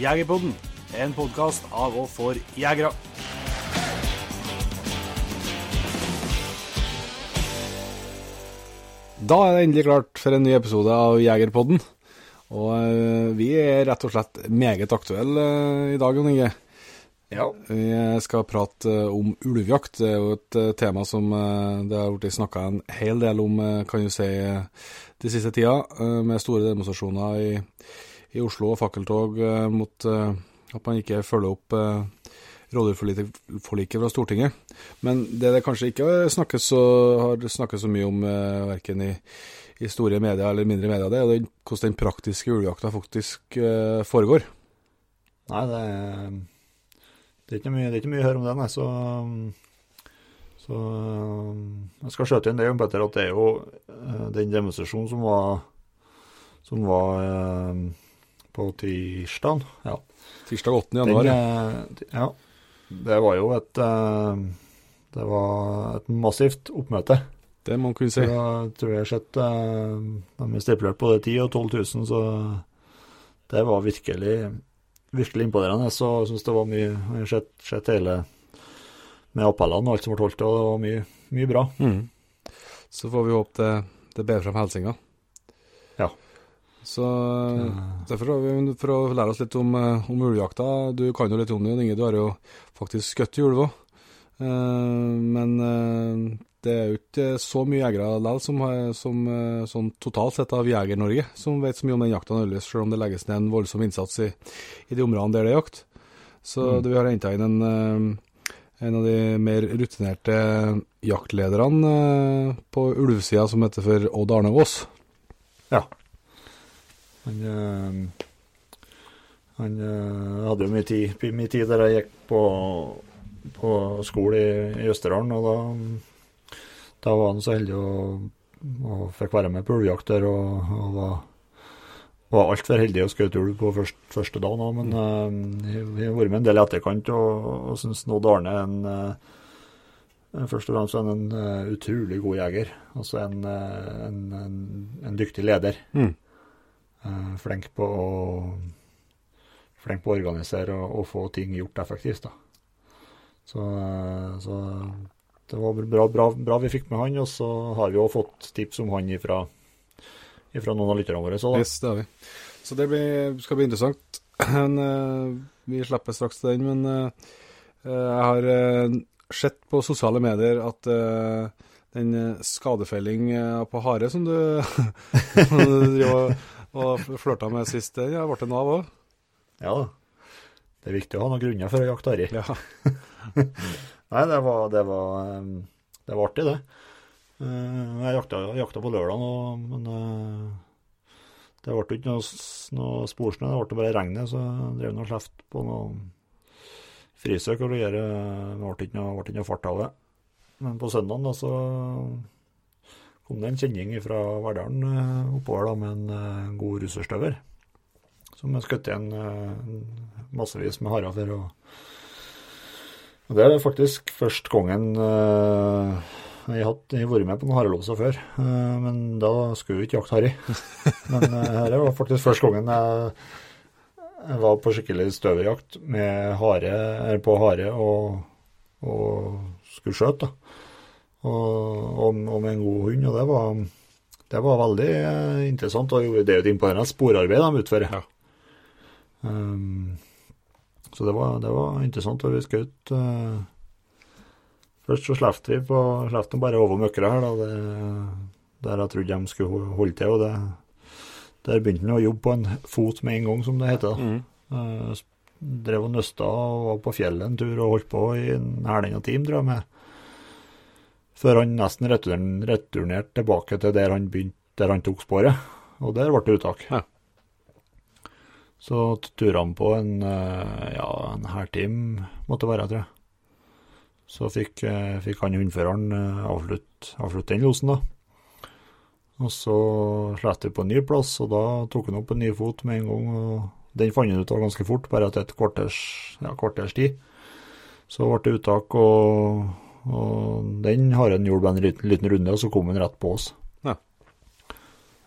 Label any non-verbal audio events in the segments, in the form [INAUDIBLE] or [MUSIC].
Jegerpodden, en podkast av og for jegere. Da er det endelig klart for en ny episode av Jegerpodden. Og eh, vi er rett og slett meget aktuelle eh, i dag, Jon Inge. Ja. Vi skal prate eh, om ulvejakt. Det er jo et eh, tema som eh, det har blitt snakka en hel del om, eh, kan du si, eh, de siste tida. eh, Med store demonstrasjoner i, i Oslo og fakkeltog eh, mot eh, at man ikke følger opp eh, rovdyrforliket fra Stortinget. Men det det kanskje ikke snakkes så, har snakkes så mye om, verken i, i store medier eller mindre medier, det er hvordan den praktiske ulvejakta faktisk foregår. Nei, det det er ikke mye, det er ikke mye å høre om det, nei. Så, så jeg skal skjøte inn det, Petter, at det er jo den demonstrasjonen som var, som var på tirsdag. Ja. Tirsdag 8. januar. Den, ja. eh, ja. Det var jo et eh, Det var et massivt oppmøte. Det må man kunne si. Da tror jeg har sett eh, De har stipulert både 10 og 12 000, så det var virkelig virkelig imponerende. Så jeg syns det var mye Jeg har sett, sett hele med appellene og alt som ble holdt, og det var mye, mye bra. Mm. Så får vi håpe det, det ber frem helsinga. Ja. Så derfor For å lære oss litt om, eh, om ulvejakta Du kan jo litt om det, Inge. Du har jo faktisk skutt ulv òg. men eh, det er jo ikke så mye jegere likevel som, som eh, sånn totalt sett av Jeger-Norge som vet så mye om den jakta nødvendigvis, selv om det legges ned en voldsom innsats i, i de områdene der det er jakt. Så Mm. vi har henta inn en eh, en av de mer rutinerte jaktlederne eh, på ulvesida, som heter for Odd Arne Aas. Han, eh, han eh, hadde jo mye tid, mye tid der jeg gikk på, på skole i, i Østerdalen, og da, da var han så heldig å, og fikk være med på ulvejakt der, og, og var, var altfor heldig og skjøt ulv på først, første dagen nå, men eh, vi har vært med en del i etterkant, og, og syns Odd Arne er en eh, Først og fremst han en uh, utrolig god jeger. Altså en, en, en, en dyktig leder. Mm. Eh, flink på å flink på å organisere og, og få ting gjort effektivt. da. Så, eh, så det var bra, bra, bra vi fikk med han, og så har vi òg fått tips om han ifra, ifra noen av lytterne våre. Så da. Yes, det har vi. Så det blir, skal bli interessant. [CLEARS THROAT] Men, uh, vi slipper straks til den, men uh, jeg har uh, sett på sosiale medier at den skadefelling på hare som du, [LAUGHS] du og, flørta med sist, den har blitt en av òg. Ja da. Det er viktig å ha noen grunner for å jakte harry. Ja. [LAUGHS] Nei, det var, det var, eh, det var artig, det. Eh, Jeg jakta, jakta på lørdag, men eh, det ble ikke noe, noe sporsnø. Det ble bare regnet, så jeg drev nå og sleft på noe frisøk og greier. Det ble ikke noe, ble ikke noe fart av det. Men på søndagen da, så kom det en kjenning fra Verdalen eh, oppover da, med en eh, god russerstøver. Som skjøt igjen eh, massevis med harer for. Og, og det er faktisk første gangen jeg har vært med på noen harelåser før, men da skulle vi ikke jakte harry. [LAUGHS] Men det var faktisk første gangen jeg, jeg var på skikkelig støverjakt med hare, på hare og, og skulle skjøte. da. Og, og, og med en god hund, og det var, det var veldig eh, interessant. Og det er jo et imponerende sporarbeid de utfører. Ja. Um, så det var, det var interessant, og vi skjøt uh, Først så slapp vi på slapp de bare over møkkere her, da, det, der jeg trodde de skulle holde til. og det, Der begynte han å jobbe på en fot med en gang, som det heter. da. Mm. Uh, drev og nøsta og var på fjellet en tur og holdt på i en halvannen time, tror jeg, med. Før han nesten return- returnerte tilbake til der han begynte, der han tok sporet. Og der ble det uttak. Ja. Så han på en, eh, ja, en halvtime, måtte være, tror jeg. Så fikk, eh, fikk han hundføreren eh, avslutte avslutt den losen, da. Og så slet vi på en ny plass, og da tok han opp en ny fot med en gang. og Den fant han ut av ganske fort, bare etter et kvarters, ja, kvarters tid. Så ble det uttak, og, og den haren gjorde bare en liten, liten runde, og så kom han rett på oss. Ja.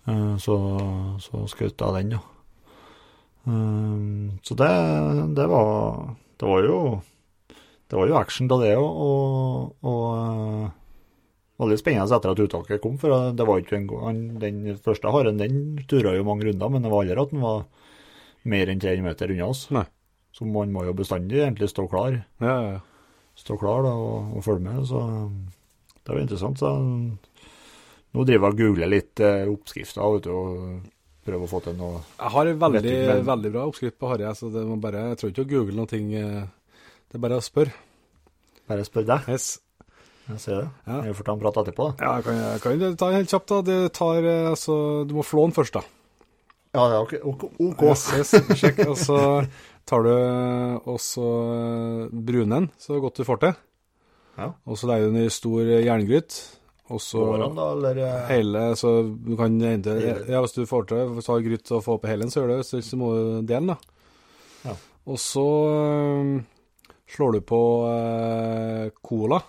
Eh, Så, så skjøt jeg den, ja. Um, så det, det var Det var jo Det var jo action da, det òg. Og, og uh, veldig spennende etter at uttaket kom. For det var ikke en gang Den første haren den tura jo mange runder, men det var aldri at den var mer enn 300 meter unna oss. Nei. Så man må jo bestandig egentlig stå klar. Ja, ja, ja. Stå klar da, og, og følge med. Så det var interessant. Så nå driver jeg og googler litt eh, oppskrifter vet du, og prøver å få til noe Jeg har en veldig, men- veldig bra oppskrift på harry, så det må bare, jeg tror ikke å google noe. eh, Det er bare å spørre. Bare spør deg. Yes. Jeg ser det. Ja. Jeg får ta en prat etterpå. da. Ja, jeg kan, jeg kan ta en helt kjapt, da. Det tar, eh, altså, du må flå den først, da. Ja, ja, ok. ok, ok. Yes, yes, sjekk. Og så tar du også eh, brunen så godt du får til. Ja. Og så legger du den i stor jerngryt. Og så da, eller eh, hele Så du kan hente Ja, hvis du får til hvis du har gryt og får på hele den, så gjør det. Hvis så må du dele den, da. Ja. Og så eh, slår du på eh, cola.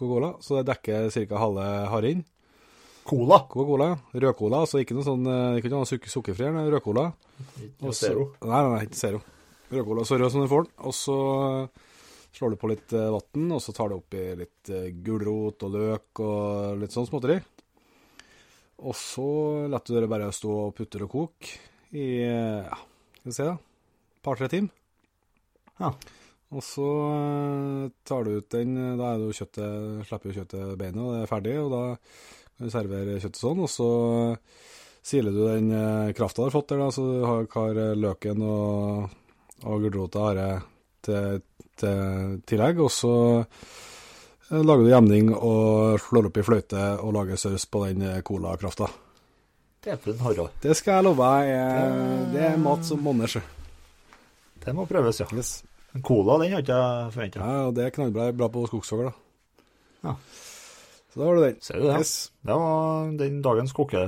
Coca-Cola. Så det dekker ca. halve harrien. Cola? Coca-Cola. Rødcola. Altså ikke noe sånn eh, Ikke noe sukkerfri, rødcola. Ikke Og Zero. Nei, nei, nei, ikke zero. Rødcola så rød som du får den. Og så slår du på litt eh, vann, og så tar du oppi litt eh, gulrot og løk og litt sånn småtteri. Og så lar du det bare stå og putte og koke i eh, ja, skal vi se da, par-tre timer. Ja. Og så eh, tar du ut den, eh, da er jo kjøttet, slipper jo kjøttet beinet, og det er ferdig, og da kan du servere kjøttet sånn, og så siler du den eh, krafta du har fått der, da, så du har, eh, løken og, og gulrota har jeg til, til tillegg, og så eh, lager du gjemning og slår opp i fløyte og lager saus på den colakrafta. Det er for en harra. Det skal jeg love deg, er- det er mat som monner, sjø. Det må prøves, ja. Yes. Cola, den har ikke jeg forventa. Ja, og det er knallbra bra på skogsfugl, da. Ja. Så da var det den. Ser du det? Yes. Det var den dagens kokke,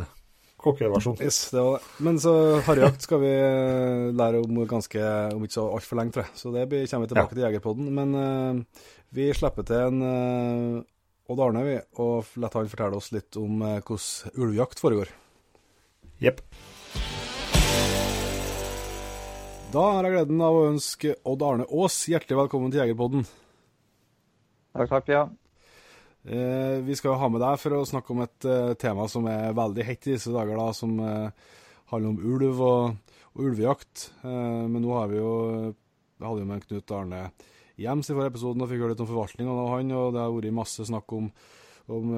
kokkeversjon. Yes, det var det. Men så harryjakt skal vi eh, lære om ganske om ikke så altfor lenge, tror jeg. Så det blir, kommer vi tilbake til Jegerpodden. Men uh, vi slipper til en uh, Odd Arne, vi, og lar han fortelle oss litt om uh, hvordan ulvejakt foregår. Jepp. Da har jeg gleden av å ønske Odd Arne Aas hjertelig velkommen til Jegerpodden. Takk, takk, ja. Eh, vi skal ha med deg for å snakke om et eh, tema som er veldig hett i disse dager, da, som eh, handler om ulv og, og ulvejakt. Men nå har vi jo Jeg hadde jo med Knut Arne Hjems i forrige episode og fikk høre litt om forvaltninga av han, og det har vært masse snakk om, om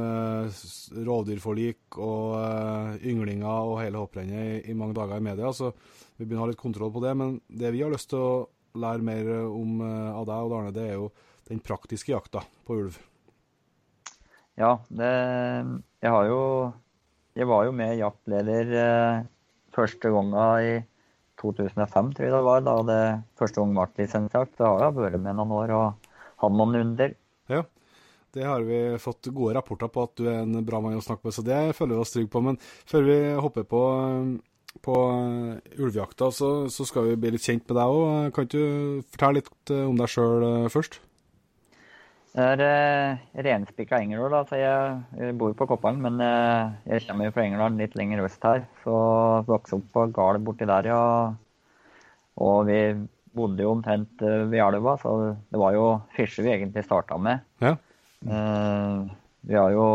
rovdyrforlik og ynglinger og hele hopprennet i, mange dager i media, så vi begynner å ha litt kontroll på det. Men det vi har lyst til å lære mer om av deg og Arne, det er jo den praktiske jakta på ulv. Ja, det Jeg har jo Jeg var jo med jaktleder eh, første gangen i 2005, tror jeg det var, da det første gang ble lisensjakt. Da har jeg vært med noen år og hatt noen runder. Ja, det har vi fått gode rapporter på at du er en bra mann å snakke med, så det føler vi oss trygge på. Men før vi hopper på, på ulvejakta, så, så skal vi bli litt kjent med deg òg. Kan ikke du fortelle litt eh, om deg sjøl først? Jeg er eh, renspikka Engerdal, Altså jeg, jeg bor på Koppang, men eh, jeg kommer jo fra Engerdal litt lenger øst her. Så vokste opp på gård borti der, ja. Og vi bodde jo omtrent eh, ved elva, så det var jo fisje vi egentlig starta med. Ja. Eh, vi har jo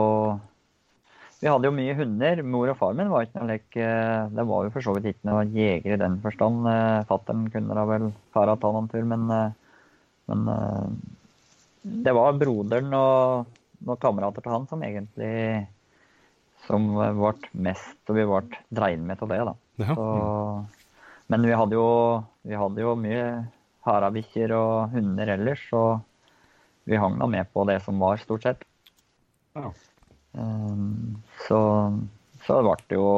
Vi hadde jo mye hunder. Mor og far min var ikke noe lek eh, Det var jo for så vidt ikke noe jeger i den forstand. Eh, Fattern kunne da vel fara ta noen tur, men, men det var broderen og noen kamerater til han som egentlig som ble mest Og vi ble dreid med til det, da. Ja. Så, men vi hadde jo, vi hadde jo mye harabikkjer og hunder ellers, så vi hang da med på det som var, stort sett. Ja. Um, så, så ble det jo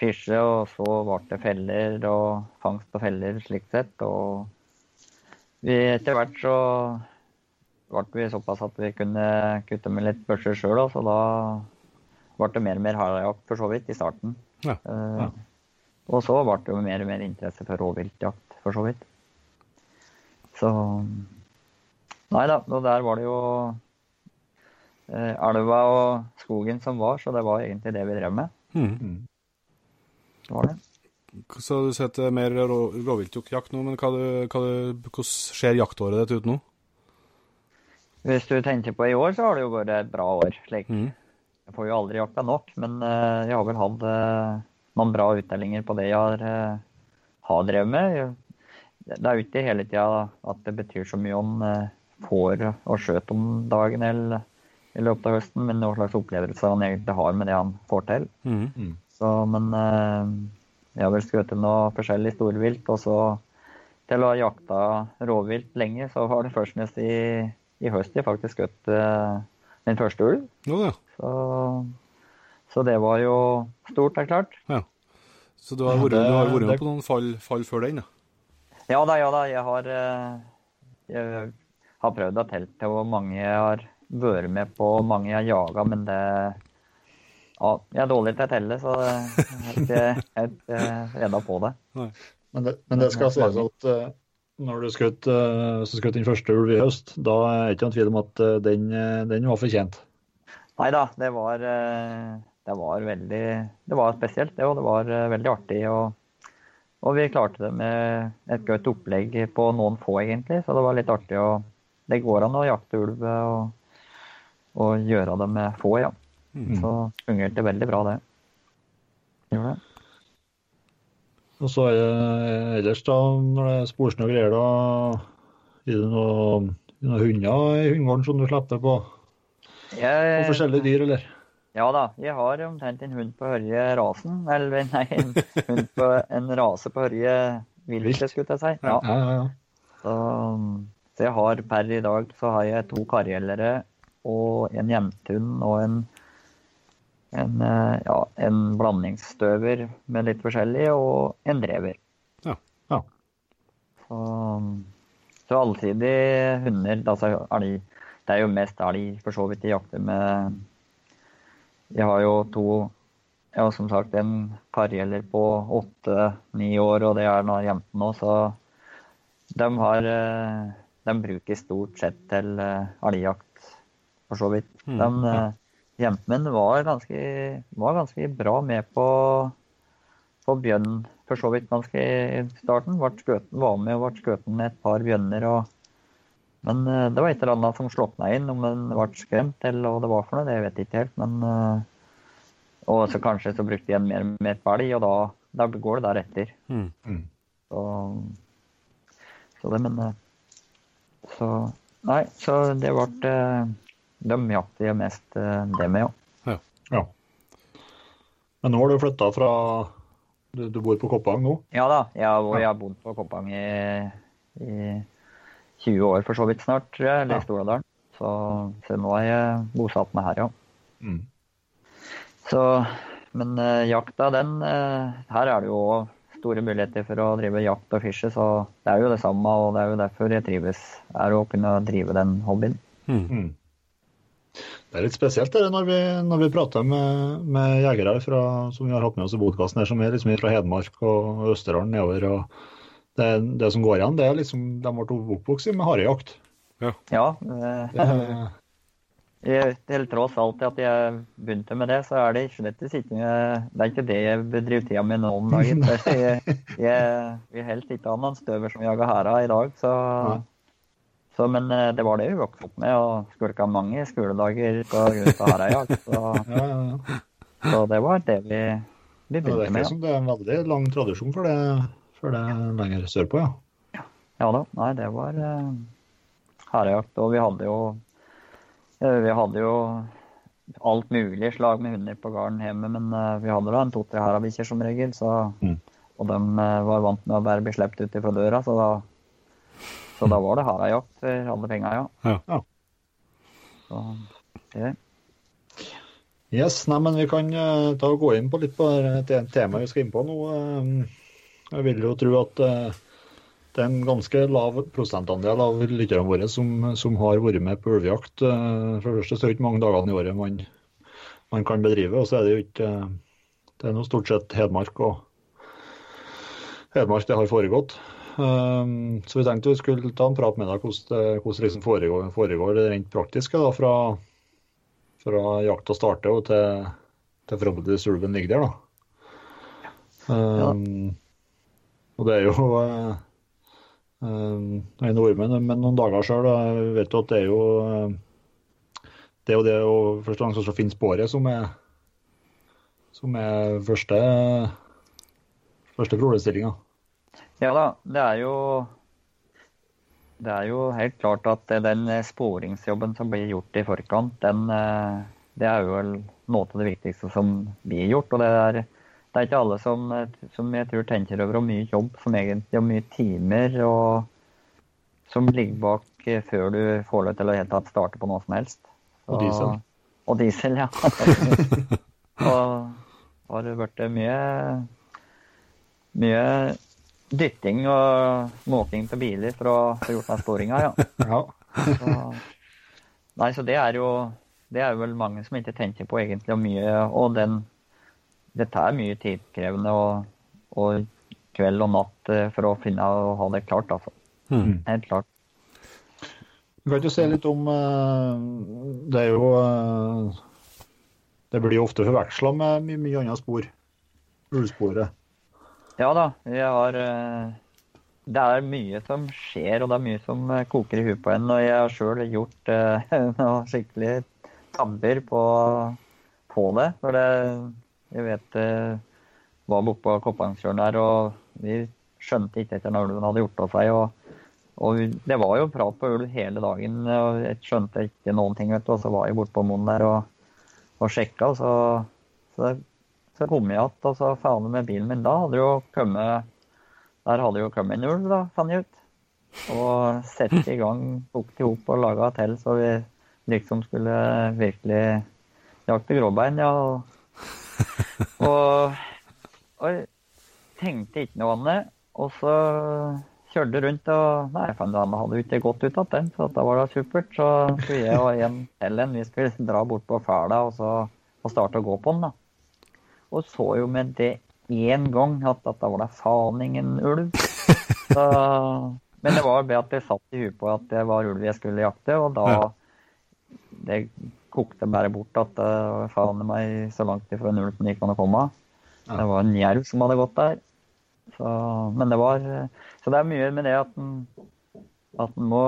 fisje, og så ble det feller og fangst på feller slik sett. Og vi, etter hvert så ble vi såpass at vi kunne kutte med litt børser sjøl, så da ble det mer og mer harejakt for så vidt i starten. Ja, Eh, ja. Og så ble det jo mer og mer interesse for rovviltjakt, for så vidt. Så Nei da, og der var det jo eh, elva og skogen som var, så det var egentlig det vi drev med. Mm. Mm. Det var det. så du sier at det er mer rovviltjakt nå, men hva du, hva hvordan ser jaktåret ditt ut nå? Hvis du tenker på i år, så har det jo vært et bra år. slik. Mm. Jeg får jo aldri jakta nok, men eh, jeg har vel hatt eh, noen bra uttellinger på det jeg har, eh, har drevet med. Det er jo ikke hele tida at det betyr så mye om får og skjøt om dagen eller i løpet av høsten, men hva slags opplevelser han egentlig har med det han får til. Mm. Så, men jeg har vel skutt noe forskjellig storvilt, og så til å ha jakta rovvilt lenge, så var det først mest i, i høst jeg faktisk skutt eh, min første ulv. Jo ja. Så, så det var jo stort, det er klart. Så du har Ja, vært, det- du har vært det- med på noen fall, fall før den, da? Ja da, ja da. Jeg har, eh, jeg har prøvd å telle til hvor mange jeg har vært med på, hvor mange jeg har jaga, men det ja, Jeg er dårlig til å telle, så jeg er ikke helt eh, reda på det. Men det, men det skal sies at når du skjøt uh, skutt din første ulv i høst, da er det ikke noen tvil om at eh, den, eh, den var fortjent. Nei da, det var, eh, det var veldig Det var spesielt, det, og det var eh, veldig artig. Og, og vi klarte det med et godt opplegg på noen få, egentlig. Så det var litt artig Og Det går an å jakte ulv og, og gjøre det med få, ja. Mm. Så fungerte veldig bra, det. Gjorde det. Og så er det ellers, da, når det er sporsnø og greier, da er det noen, noe hunder i hundegården som du slipper på? Og forskjellige dyr, eller? ja da, jeg har omtrent en hund på hørje rasen. Eller nei, en hund på en rase på hørje viltet, skulle jeg si. Ja. Ja, ja. Så, så jeg har per i dag så har jeg to kargjellere og en jentehund og en, en, eh, ja, en blandingsstøver med litt forskjellig og en drever. Ja. Ja. Så, så allsidige hunder. Altså elg. Det er jo mest elg for så vidt de jakter med. Jeg har jo to ja, som sagt en kargjeller på åtte-ni år, og det er nå jenten nå, så de har eh, De bruker stort sett til eh, elgjakt, for så vidt. Mm, De, Jentene var ganske, var ganske bra med på, på bjørn, for så vidt ganske i starten. Skøten, var med og ble skutt et par bjørner. Og, men eh, det var et eller annet som slåkna inn, om en ble skremt eller hva det var for noe, det vet jeg ikke helt. men... eh, og så kanskje så brukte jeg en mer mer belg, og da, da går det deretter. Mm. Mm. Så, så det, men eh, Så Nei, så det ble De jakter vi mest eh, det med, ja. ja. Men nå har du flytta fra du, du bor på Koppang nå? Ja da, jeg, og jeg har bodd på Koppang i, i 20 år for så vidt snart, tror jeg, eller Ja. i Storadalen. Så, så nå har jeg bosatt meg her, ja. Mm. Så, men uh, jakta, den uh, Her er det jo store muligheter for å drive jakt og fiske, så det er jo det samme, og det er jo derfor jeg trives, er å kunne drive den hobbyen. Mm. Det er litt spesielt det, når vi, når vi prater med, med jegere fra, som vi har hatt med oss i podkasten, som er liksom fra Hedmark og Østerdalen nedover. og det, det som går igjen, det er liksom de ble oppvokst med harejakt. Ja, ja Det er- [LAUGHS] jeg, til tross alt at jeg begynte med det, så er det ikke dette sikkert, det er ikke det jeg bedriver tida mi nå om dagen. [LAUGHS] Jeg, jeg, vi helst ikke ha noen støver som jager hæra i dag, så, Nei. Så Men eh, det var det vi vokste opp med, og skulka mange skoledager på grunn av hærajakt. Så, [LAUGHS] ja, ja, ja. så det var det vi, vi Ja, det med. som det er en veldig lang tradisjon for det, for det lenger sørpå, ja. Ja da, nei, det var uh, hærejakt. Og vi hadde jo eh, Vi hadde jo alt mulig slag med hunder på gården hjemme, men eh, vi hadde da en to-tre harabikkjer som regel, så Mm. Og de eh, var vant med å bare bli sluppet ut fra døra, så da så da var det harejakt for alle penga, ja. Ja. Ja. Så det Yes, nei, men vi kan eh, ta og gå inn på litt på det temaet vi skal inn på nå. Eh, jeg vil jo tro at eh, det er en ganske lav prosentandel av lytterne våre som, som har vært med på ulvejakt. Eh, for det første så er det ikke mange dagene i året man, man kan bedrive, og så er det jo ikke eh, Det er nå stort sett Hedmark og Hedmark det har foregått. Eh, så vi tenkte vi skulle ta en prat med deg hvordan hvordan liksom foregår, foregår det rent praktiske da, fra fra jakta starter og til, til forhåpentligvis ulven ligger der. da. Um, og det er jo uh, um, Jeg er nordmenn, men noen dager sjøl vet jo at det er jo uh, Det er jo det å først og fremst finne sporet som er som er første, første problemstillinga. Ja da, det er jo det er jo helt klart at den sporingsjobben som blir gjort i forkant, den, det er jo vel noe av det viktigste som blir gjort. og det er, det er ikke alle som, som, jeg tror tenker over hvor mye jobb som egentlig og mye timer og som ligger bak før du får lov til å helt tatt starte på noe som helst. Så, og diesel. [LAUGHS] Og diesel, ja. og har det blitt mye, mye dytting og måking på biler for å få gjort den sporinga, ja. [LAUGHS] ja. Så, nei, så det er jo det er vel mange som ikke tenker på egentlig og mye Og den Dette er mye tidkrevende og, og kveld og natt eh, for å finne og ha det klart, altså. Mm. Helt klart. Du kan jo se litt om eh, Det er jo eh, Det blir jo ofte forveksla med mye, mye annet spor. Ulvesporet. Ja da. Jeg har Det er mye som skjer, og det er mye som koker i huet på en. Og jeg har sjøl gjort [LAUGHS] noen skikkelig tabber på, på det. For det, jeg vet eh, var borte på Koppangsfjorden der, og vi skjønte ikke etter når ulven hadde gjort av seg. Og, og, det var jo prat på ulv hele dagen, og jeg skjønte ikke noen ting. vet du, Og så var jeg borte på Moen der og, og sjekka, og så, så, så kom jeg igjen, og så faen med bilen min. Da hadde jo kommet der hadde jo kommet en ulv, da, fant jeg ut. Og sette i gang, tok det opp og laga til så vi liksom skulle virkelig jakte gråbein, ja. Og, og, tenkte ikke noe annet. Og så kjørte rundt og Nei, faen, han hadde jo ikke gått ut av den, så da var det supert. Så skulle jeg og en til en vi skulle dra bort på fæla og, så, og starte å gå på den. da. Og så jo med det én gang at dette var da faen ingen ulv. [LAUGHS] Så, men det var det at jeg satt i huet på at det var ulv jeg skulle jakte, og da det kokte bare bort at det var faen meg så langt ifra null som det gikk an å komme. Ja. Det var en jerv som hadde gått der. Så, men det var Så det er mye med det at en, at en må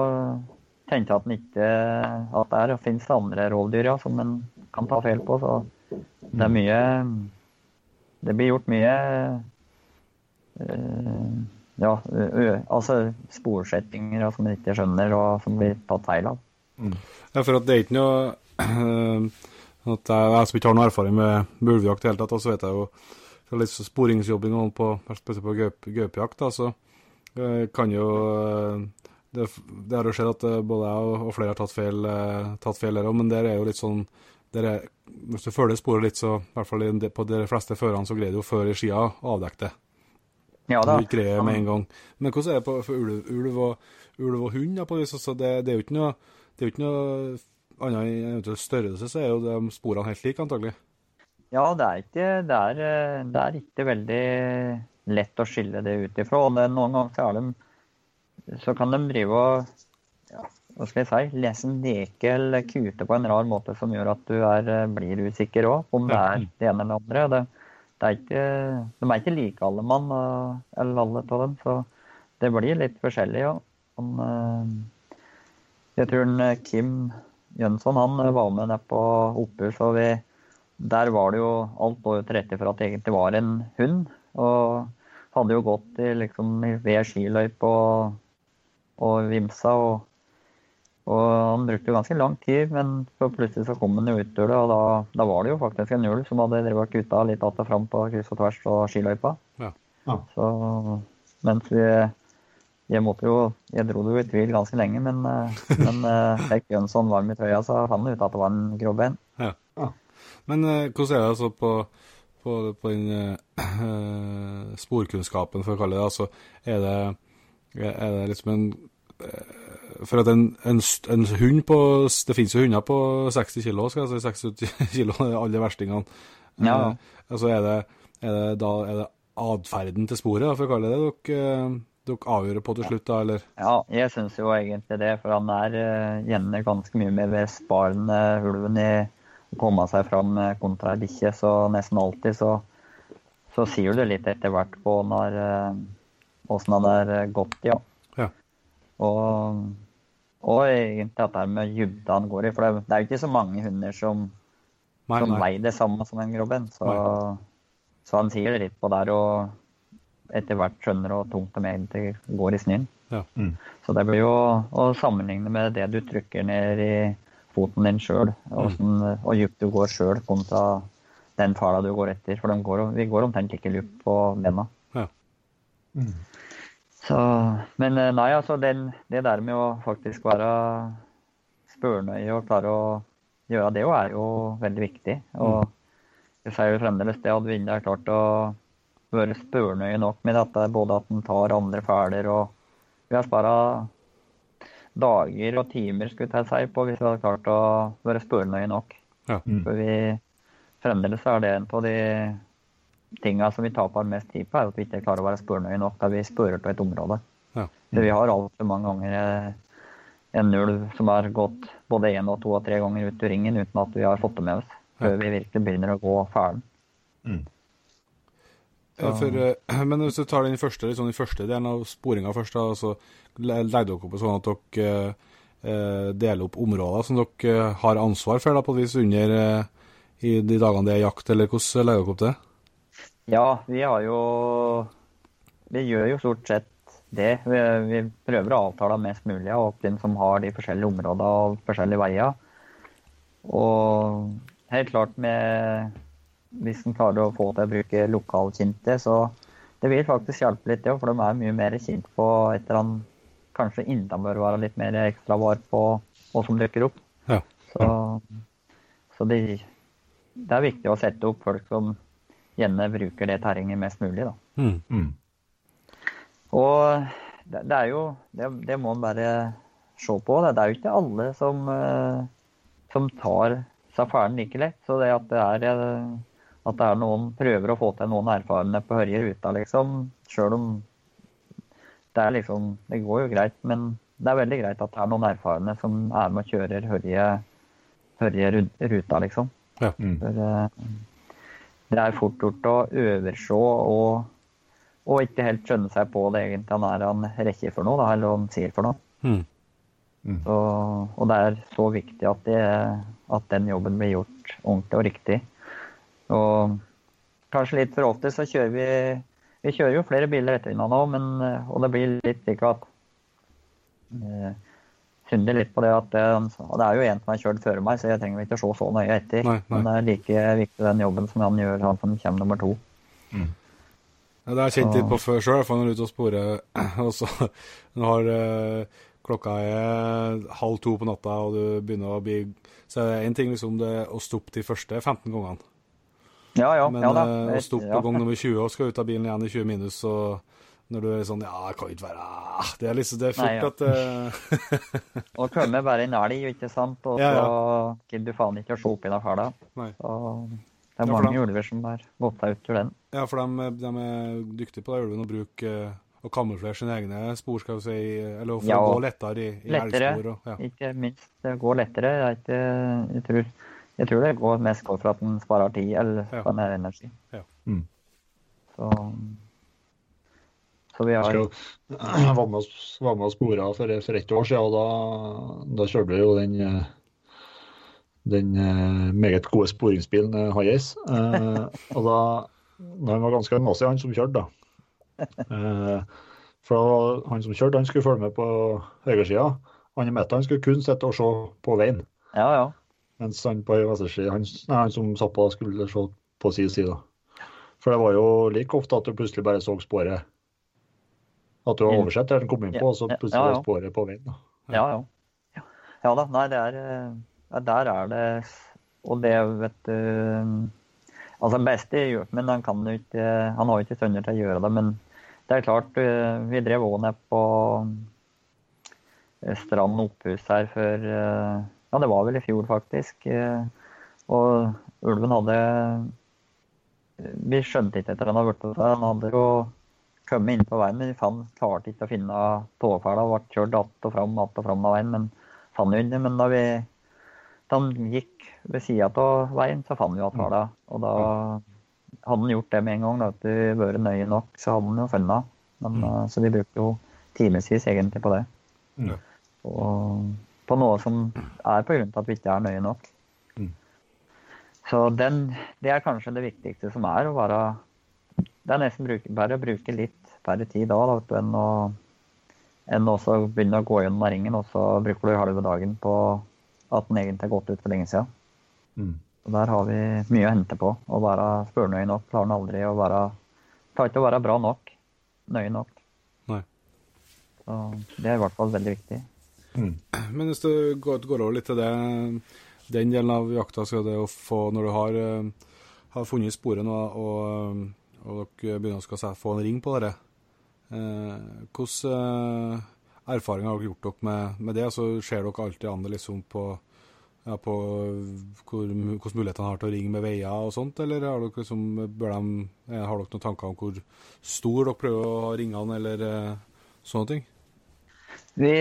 tenke at en ikke At det er, finnes andre rovdyr ja, som en kan ta feil på. Så det er mye Det blir gjort mye øh, ja, altså sporsettinger som en ikke skjønner, og som blir tatt feil av. Mm. Ja, for at det er ikke noe at jeg, jeg som ikke har noe erfaring med ulvejakt i det hele tatt, så vet jeg jo fra litt sporingsjobbing og på, spesielt på gaupejakt, så eh, kan jo eh, det, det har jo skjedd at eh, både jeg og flere har tatt feil, tatt feil der òg, men der er jo litt sånn er, Hvis du følger sporet litt, så i hvert fall på de fleste førerne, så greier du jo før i skia å avdekke det. Ja da. Du greier med en gang. Men hvordan er det på, for ulv, ulv, og, ulv og hund? Ja, på vis, altså, det, det er jo ikke noe det er jo ikke noe annet enn størrelse, så er jo de sporene helt like, antagelig. Ja, det er ikke, det er, det er ikke veldig lett å skille det ut ifra. Og noen ganger så, de, så kan de drive og ja, hva skal jeg si, lese en leke eller kute på en rar måte som gjør at du er, blir usikker òg, om det er det ene eller andre. Det, det er ikke, de er ikke like alle mann, eller alle av dem, så det blir litt forskjellig. Ja. Om, jeg tror eh, Kim Jønsson han eh, var med ned på Opphus, og vi, der var det jo alt lå til rette for at det egentlig var en hund. Og hadde jo gått i, liksom, ved skiløype og, og vimsa. Og, og, han brukte jo ganske lang tid, men så plutselig så kom han jo ut ur. Og da, da, var det jo faktisk en ulv som hadde drevet gutta litt att og fram på kryss og tvers og skiløypa. Ja. Ja. Så mens vi jeg måtte jo Jeg dro det jo i tvil ganske lenge, men, eh, men eh, Jønsson var varm i trøya, så fant han ut at det var en gråbein. Ja. ja. Men uh, hvordan er det altså på, på, på den uh, sporkunnskapen, for å kalle det altså, er det? Er det liksom en For at en, en, en, hund på Det finnes jo hunder på 60 kilo, skal jeg si. 60 [LAUGHS] kilo, er alle verstingene. Ja. Uh, altså er det, er det da er det atferden til sporet, for å kalle det dere dere avgjør på til slutt, da, eller? Ja, jeg syns jo egentlig det. For han er uh, gjerne ganske mye mer besparende ulven i å komme seg fram kontra ei bikkje. Så nesten alltid så, så sier du litt etter hvert på når åssen han er gått, ja. Ja. Og, og egentlig dette her med dybda han går i. For det, det er jo ikke så mange hunder som, Nei, som nei. veier det samme som en grobben. Så, så han sier litt på der og etter hvert skjønner hvor tungt de egentlig går i snøen. Ja. Mm. Så det blir jo å sammenligne med det du trykker ned i foten din sjøl, og hvor dypt du går sjøl kontra den fala du går etter. For går, vi går omtrent like dypt på bena. Ja. Mm. Så, men eh, nei, altså den, det der med å faktisk være spørnøye og klare å gjøre det, er jo veldig viktig. Og jeg sier jo fremdeles det at Vilde har klart å være spørnøye nok med dette, både at en tar andre fæler og Vi har spart dager og timer skulle jeg si, på hvis vi hadde klart å være spørnøye nok. Ja. Mm. For vi fremdeles er det en av de tinga som vi taper mest tid på, er at vi ikke klarer å være spørnøye nok da vi spør på et område. Ja. Så vi har altfor mange ganger eh, en ulv som har gått både én og to og tre ganger ut i ringen uten at vi har fått det med oss, før vi virkelig begynner å gå fælen. Mm. For, eh, [CLEARS THROAT] men hvis du tar den første, liksom, den første delen av sporinga først, da, så legger dere opp sånn at dere eh, deler opp områder som dere har ansvar for da, på et vis under eh, i de dagene det er jakt, eller hvordan legger dere opp det? Ja, vi har jo Vi gjør jo stort sett det. Vi, vi prøver å avtale mest mulig av hvem som har de forskjellige områdene og forskjellige veier. Og helt klart med Hvis en klarer å få til å bruke lokalkjente, så det vil faktisk hjelpe litt, ja, for de er mye mer kjent på et eller annet Kanskje Inda bør være litt mer ekstra var på hva som dukker opp. Ja. Så, så det, det er viktig å sette opp folk som gjerne bruker det terrenget mest mulig. Da. Mm. Mm. Og det, det er jo det, det må man bare se på. Det, det er jo ikke alle som, eh, som tar safaren like lett. Så det at det er, eh, at det er noen prøver å få til noen erfarne på høyre ruta, liksom, sjøl om det er liksom Det går jo greit, men det er veldig greit at det er noen erfarne som er med og kjører høyre ruta, liksom. Mm. For eh, det er fort gjort å overse og, og ikke helt skjønne seg på det egentlig han er han rekker for noe, da, eller han sier for noe. Mm. Så, og det er så viktig at, det, at den jobben blir gjort ordentlig og riktig. Og kanskje litt for ofte så kjører vi Vi kjører jo flere biler etter hverandre nå, men, og det blir litt slik at eh, Synder litt på det at det, og det er jo en som har kjørt før meg, så jeg trenger ikke å se så nøye etter. Nei, nei. Men det er like viktig den jobben som han gjør, han som kommer nummer to. Ja, det har jeg kjent litt på før sjøl, for når du er ute og sporer, [CLEARS THROAT] og så nå har, eh, klokka er halv to på natta, og du begynner å bli Så er det én ting liksom det å stoppe de første 15 gangene. Ja, ja. Men ja da. eh, å stoppe Ja. på gang nummer 20 og skal ut av bilen igjen i 20 minus, og når du er sånn Ja, det kan jo ikke være ah, Det er liksom det er fort Nei, ja. at uh... [LAUGHS] Og komme bare en elg, ikke sant, og så Ja, gidder du faen ikke å se opp i den fæla. Det er Ja, mange de... ulver som har gått seg ut til den. Ja, for de, de er dyktige på det, ulven, å bruke og å kamuflere sine egne spor, skal vi si, eller for Ja, å gå lettere i, i lettere. elgspor. Og, ja. Ikke minst. Det går lettere. Jeg, er ikke, jeg, tror, jeg tror det går mest for at den sparer tid eller Ja. sparer energi. Ja. Mm. Så, så vi har Jeg [CLEARS THROAT] var med, var med og spora for, for ett år siden, og da, da kjørte vi jo den, eh, den eh, meget gode sporingsbilen Hiace. Eh, og da, da han var ganske nazi, han som kjørte, da. Eh, for han som kjørte, han skulle følge med på høyresida. Han i midten han skulle kun sitte og se på veien. Ja, ja. Mens han på venstresida, han, han som satt på, skulle se på sin side. For det var jo like ofte at du plutselig bare så sporet. At du har oversett det den kom inn på, og så plutselig ja, ja. sporet på veien. Ja, ja. Ja, ja da. Nei, det er eh, ja, Der er det Og det, vet du Altså, den beste gjør Men han kan jo ikke Han har jo ikke sønner til å gjøre det, men det er klart eh, Vi drev òg ned på stranden Strand opphus her før eh, Ja, det var vel i fjor, faktisk. eh, Og ulven hadde Vi skjønte ikke etter han hadde blitt der. Han hadde jo kommet inn på veien, men vi fant, klarte ikke å finne togfella. Ble kjørt att og fram, att og fram av veien, men fant jo ikke. Men da vi han gikk ved sida av veien, så fant vi igjen. Og da hadde han gjort det med en gang, da, at du vært nøye nok, så hadde han jo funnet. Men, mm. Så vi brukte jo timevis egentlig på det. Ja. Og på noe som er på grunn av at vi ikke er nøye nok. Mm. Så den, det er kanskje det viktigste som er å være Det er nesten bruk, bare å bruke litt færre tid da, da enn å enn også begynne å gå gjennom ringen, og så bruker du halve dagen på at den egentlig har gått ut for lenge siden. Mm. Og der har vi mye å hente på. Å være spørrenøye nok klarer den aldri å være Klarer ikke å være bra nok. Nøye nok. Nei. Så det er i hvert fall veldig viktig. Mm. Men hvis du går, går, over litt til det, den delen av jakta, er det å få Når du har, eh, har funnet sporet nå, og, og dere begynner å få en ring på dere, eh, hvilke eh, erfaringer har dere gjort dere med, med det? Så ser dere alltid an liksom på ja, på hvor, hvordan mulighetene har til å ringe med veier og sånt, eller har dere, liksom, de, har dere noen tanker om hvor stor dere prøver å ha ringene, eller sånne ting? Vi,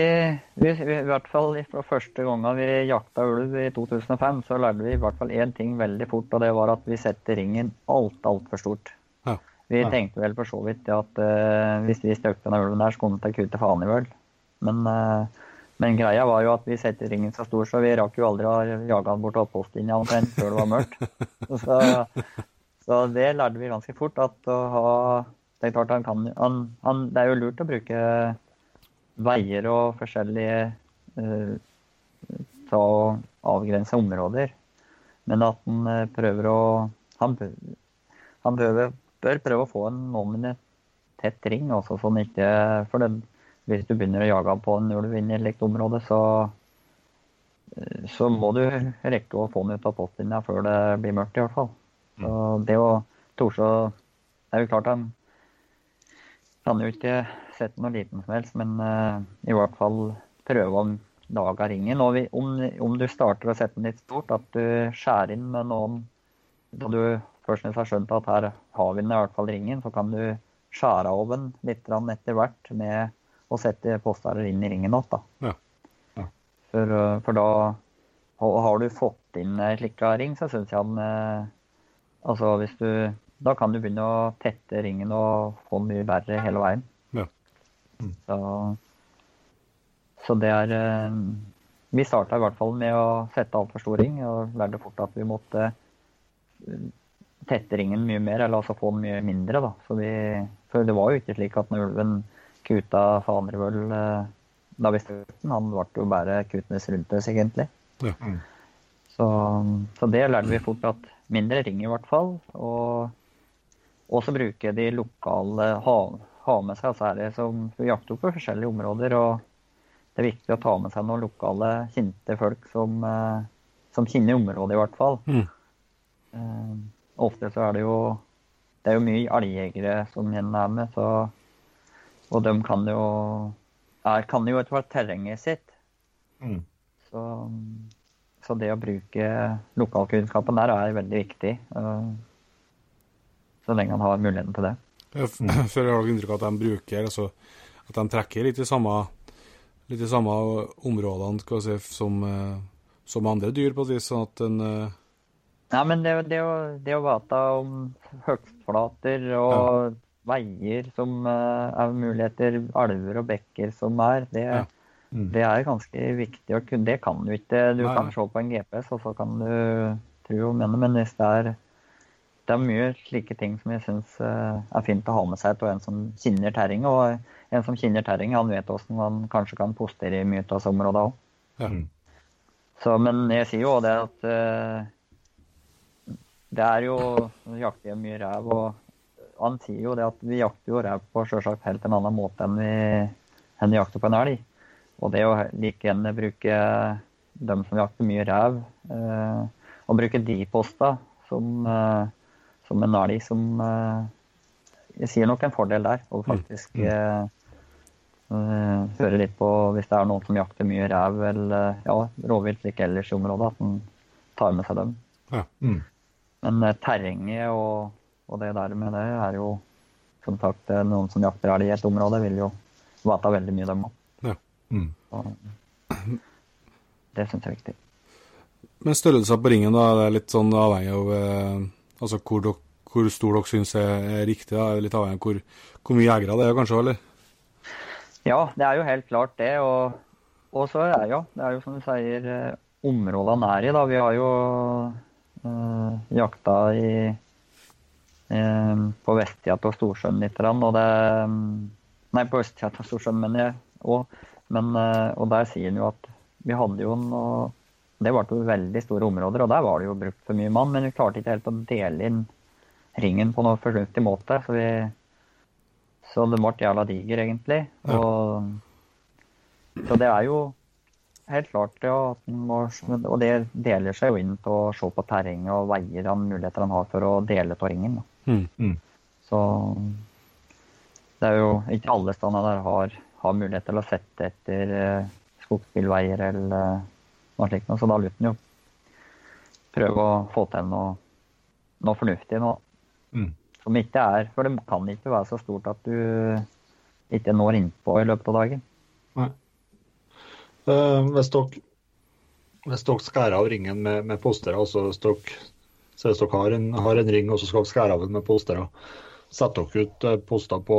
vi, vi, i hvert fall fra første gangen vi jakta ulv i 2005, så lærte vi i hvert fall én ting veldig fort, og det var at vi setter ringen alt, altfor stort. Vi tenkte vel for så vidt at uh, hvis vi støkte denne ulven der, så kunne den til kutte faen i vøl. Men uh, men greia var jo at vi setter ringen så stor, så vi rakk jo aldri å jage han bort oppholdslinja omtrent før det var mørkt. [LAUGHS] Så, så, det lærte vi ganske fort. at å ha, Det er klart han kan han, han, Det er jo lurt å bruke veier og forskjellige uh, Ta og avgrense områder. Men at han prøver å Han, han prøver, bør prøve å få en noenlunde tett ring, også, sånn ikke For det, hvis du begynner å jage på en ulv inn i et likt område, så, så må du rekke å få den ut av postlinja før det blir mørkt, i hvert fall. Så det å torde å Det er jo klart han kan jo ikke sette noe liten som helst, men uh, i hvert fall prøve å lage ringen. Og vi, om, om, du starter å sette den litt stort, at du skjærer inn med noen Da du først har skjønt at her har vi den i hvert fall ringen, så kan du skjære av den litt etter hvert med å sette postærer inn i ringen igjen. Ja. Ja. For, eh, for, da har du fått inn ei slik ring, så syns jeg han eh, Altså hvis du Da kan du begynne å tette ringen og få den mye verre hele veien. Ja. Mm. Så, så det er eh, Vi starta i hvert fall med å sette altfor stor ring, og lærte fort at vi måtte tette ringen mye mer, eller altså få den mye mindre. da. Vi, for det var jo ikke slik at når ulven kuta Fanervoll eh, da vi støtte den. Han ble jo bare kutnes rundt oss, egentlig. Ja. Mm. Så, så, det lærte vi fort at mindre ring, i hvert fall. Og også bruke de lokale ha, ha med seg særlig som vi jakter på forskjellige områder. og det er viktig å ta med seg noen lokale, kjente folk som, eh, som kjenner området, i hvert fall. Mm. Ofte så er det jo det er jo mye elgjegere som er med, så og de kan jo, er, kan jo etter hvert terrenget sitt. Mm. Så, så, det å bruke lokalkunnskapen der er veldig viktig. Uh, så lenge han har muligheten til det. [CLEARS THROAT] Før har inntrykk av at de bruker altså, at de trekker litt i samme, litt i samme områdene si, som, uh, som, andre dyr, på et vis. sånn at en... Ja, men det, det, å, det å vite om høgstflater og ja veier som uh, er muligheter, elver og bekker som er, det, ja. mm. det er ganske viktig å kunne. Det kan du ikke. Du Nei. kan se på en GPS, og så kan du tro og mene, men hvis det er det er mye slike ting som jeg syns uh, er fint å ha med seg til en som kjenner terrenget. Og en som kjenner terrenget, han vet hvordan han kanskje kan postere i mye av områdene òg. Ja. Men jeg sier jo det at uh, det er jo jakter mye rev. og han sier jo det at vi jakter jo rev på sjølsagt helt en annen måte enn vi, enn vi jakter på en elg. Og det å like gjerne bruke dem som jakter mye rev, eh, og bruke de posta som, eh, som en elg som eh, Jeg sier nok en fordel der. Og faktisk mm. mm. eh, høre litt på hvis det er noen som jakter mye rev eller ja, rovvilt like ellers i området, at en tar med seg dem. Ja. Mm. Men eh, terrenget og og det der med det er jo som sagt noen som jakter elg i et område, vil jo vite veldig mye, dem òg. Ja. Mm. Det syns jeg er viktig. Men størrelsen på ringen, da, er det litt sånn avhengig av eh, altså hvor, hvor stor dere syns er, er riktig. Da. Litt avhengig av hvor, hvor mye jegere det er, kanskje? eller? Ja, det er jo helt klart det. Og, og så er ja, det er jo som du sier, eh, områdene er i. da. Vi har jo jakta i, øh, på vestsida av Storsjøen litt. Og det, nei, på østsida av Storsjøen, mener jeg. òg. men, og der sier han jo at vi hadde jo noe Det var jo veldig store områder, og der var det jo brukt for mye mann. Men vi klarte ikke helt å dele inn ringen på noe fornuftig måte. Så, vi, så det ble jævla diger, egentlig. Og, så det er jo helt klart, ja. Må, og det deler seg jo inn til å se på terrenget og veier og muligheter han har for å dele av ringen. Mm. Mm. Så det er jo ikke alle steder der har, har mulighet til å sette etter eh, skogsbilveier eller noe slikt. Så da lurer en jo prøve å få til noe, noe fornuftig nå. Mm. Som ikke er For det kan ikke være så stort at du ikke når innpå i løpet av dagen. Nei. Uh, hvis, dere, hvis dere skærer av ringen med, med poster, altså hvis dere, hvis dere har, en, har en ring og så skal dere skære av den med poster, setter dere ut eh, poster på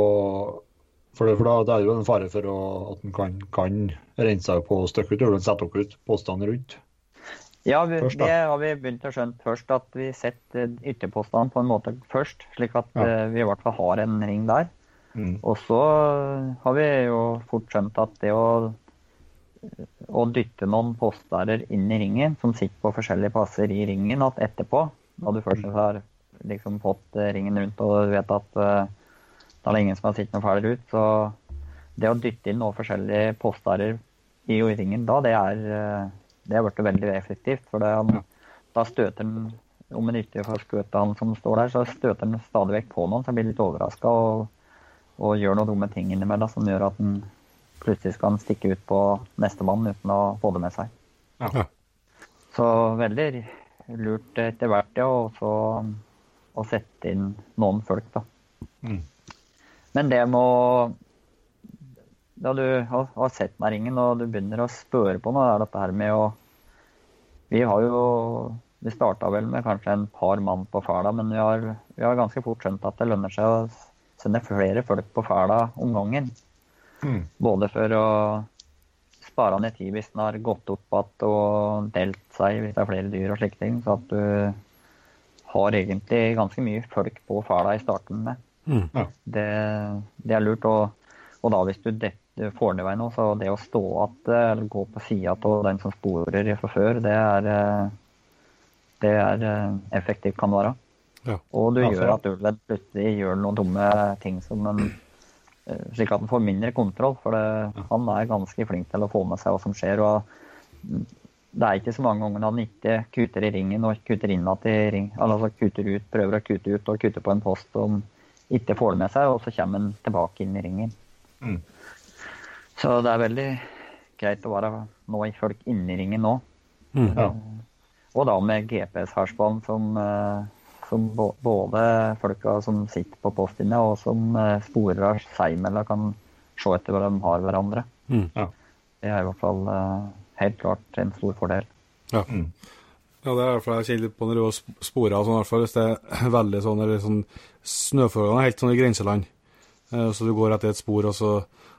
for, det, for da, det er jo en fare for å, at en kan, kan rense seg på stykket ut ulven, sette dere ut postene rundt. Ja, vi, først, det har vi begynt å skjønne først, at vi setter ytterpostene på en måte først. Slik at ja. uh, vi i hvert fall har en ring der. Mm. Og så har vi jo fort skjønt at det å, å dytte noen postarer inn i ringen, som sitter på forskjellige plasser i ringen, at etterpå, da du først har liksom fått ringen rundt og du vet at uh, da er det ingen som har sett noe ferdig ut. Så det å dytte inn noen forskjellige postarer i ringen da, det er, eh, det har blitt veldig effektivt. For det, da støter han om en ikke for skutt han som står der, så støter han stadig vekk på noen, så han blir litt overraska og, og, gjør noen dumme ting innimellom som gjør at han plutselig skal han stikke ut på nestemann uten å få det med seg. Ja. Så veldig lurt etter hvert, ja, å sette inn noen folk, da. Mm. Men det må Da du har, har sett meg ringen og du begynner å spørre på noe, er dette her med å Vi har jo Vi starta vel med kanskje en par mann på fæla, men vi har, vi har, ganske fort skjønt at det lønner seg å sende flere folk på fæla om gangen. Mm. Både for å spare ned tid hvis den har gått opp igjen og delt seg hvis det er flere dyr og slike ting. Så at du har egentlig ganske mye folk på fæla i starten med. Mm. Ja. Det, det, er lurt. Og, og, da hvis du detter fornevei nå, så det å stå att eller gå på sida av den som sporer fra før, det er, det er effektivt kan være. Ja. Og du ja, gjør at ulven plutselig gjør noen dumme ting som en slik at han får mindre kontroll. For det, han er ganske flink til å få med seg hva som skjer. og Det er ikke så mange ganger han ikke kuter i ringen og kutter innad i ring, altså kutter ut, prøver å kute ut og kuter på en post som ikke får det med seg, og så kommer han tilbake inn i ringen. Mm. Så det er veldig greit å være nå i folk inni ringen nå. Mm, ja. Og da med GPS-halsbånd som, eh, som, både folka som sitter på postlinja og som eh, sporer seg imellom, kan se etter hva de har hverandre. Mm, ja. Det er i hvert fall eh, helt klart en stor fordel. Ja. Mm. Ja, det er i hvert fall jeg kjenner litt på når du sporer og sånn, i hvert fall hvis det er [LAUGHS] veldig sånn, eller sånn Snøforholdene er helt sånn i grenseland. Eh, så du går etter et spor, og så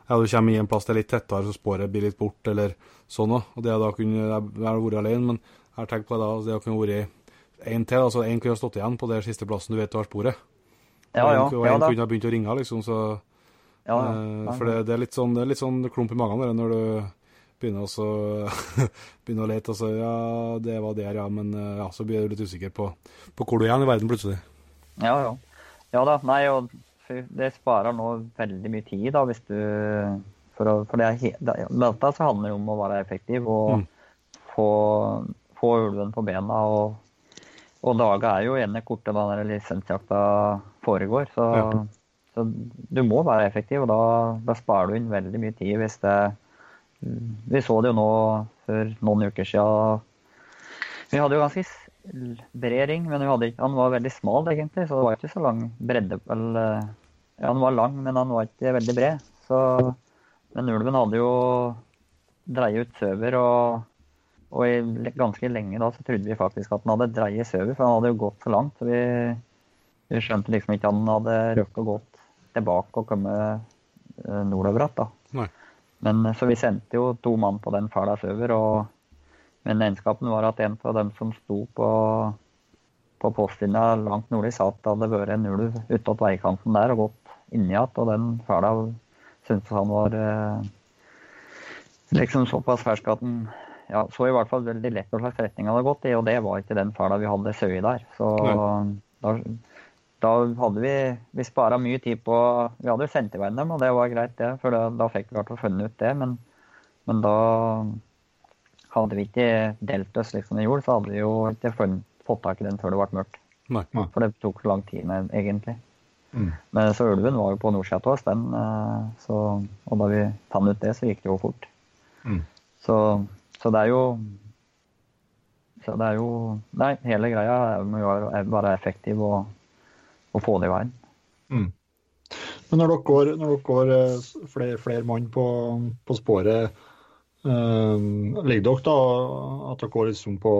ja, du kommer i en plass det er litt tettere, så sporet blir litt bort, eller sånn òg. Og det da kunne jeg har vært alene, men jeg har tenkt på det da, det kunne vært en til. altså En kunne ha stått igjen på den siste plassen du vet du har sporet. Ja, ja, og en, ja, kunne ha begynt å ringe, liksom. så... Ja, ja. Eh, for det, det, er litt sånn, det litt sånn klump i magen der, når du begynner, også, [LAUGHS] begynner å lete, og så Ja, det var der, ja, men eh, ja, så blir du litt usikker på, på hvor du er i verden plutselig. Ja, ja. Ja da. Nei, og det sparer nå veldig mye tid, da, hvis du For, å, for det er, dette så handler det om å være effektiv og mm. få, få, ulven på bena. Og, og daga er jo gjerne korte da den lisensjakta foregår. Så, ja. så, du må være effektiv, og da, da sparer du inn veldig mye tid hvis det vi så det jo nå for noen uker siden. Vi hadde jo ganske bred ring, men hadde, han var veldig smal, egentlig. Så det var ikke så lang bredde. eller, ja, han var lang, men han var ikke veldig bred. Så, men ulven hadde jo dreie ut søver, og, og i, ganske lenge da så trodde vi faktisk at han hadde dreid søver, for han hadde jo gått så langt. Så vi, Vi skjønte liksom ikke at han hadde rukket og gått tilbake og kommet eh, nordover igjen. Men Så vi sendte jo to mann på den ferda sørover. og Men egenskapen var at en av dem som sto på, på postlinja langt nordlig, sa at det hadde vært en ulv utåt veikanten der og gått inni igjen. Og den ferda syntes han var eh, liksom såpass fersk at den ja, så i hvert fall veldig lett hva slags retning det hadde gått i, og det var ikke den fæla vi hadde i der. Så da, da, hadde vi Vi spara mye tid på Vi hadde jo sendt i veien dem, og det var greit, det. For da, da fikk vi i hvert fall funnet ut det. Men, men, da hadde vi ikke delt oss liksom i jord, så hadde vi jo ikke funnet, fått tak i den før det ble mørkt. Nei. For det tok så lang tid, med, egentlig. Mm. Men så ulven var jo på nordsida av oss, den. eh, Så, og da vi fant ut det, så gikk det jo fort. Mm. Så, så det er jo Så det er jo Nei, hele greia er må jo være effektiv og, og få det i veien. Mm. Men når dere går, når dere går eh, flere, flere mann på, på sporet, eh, ligger dere da at dere går liksom på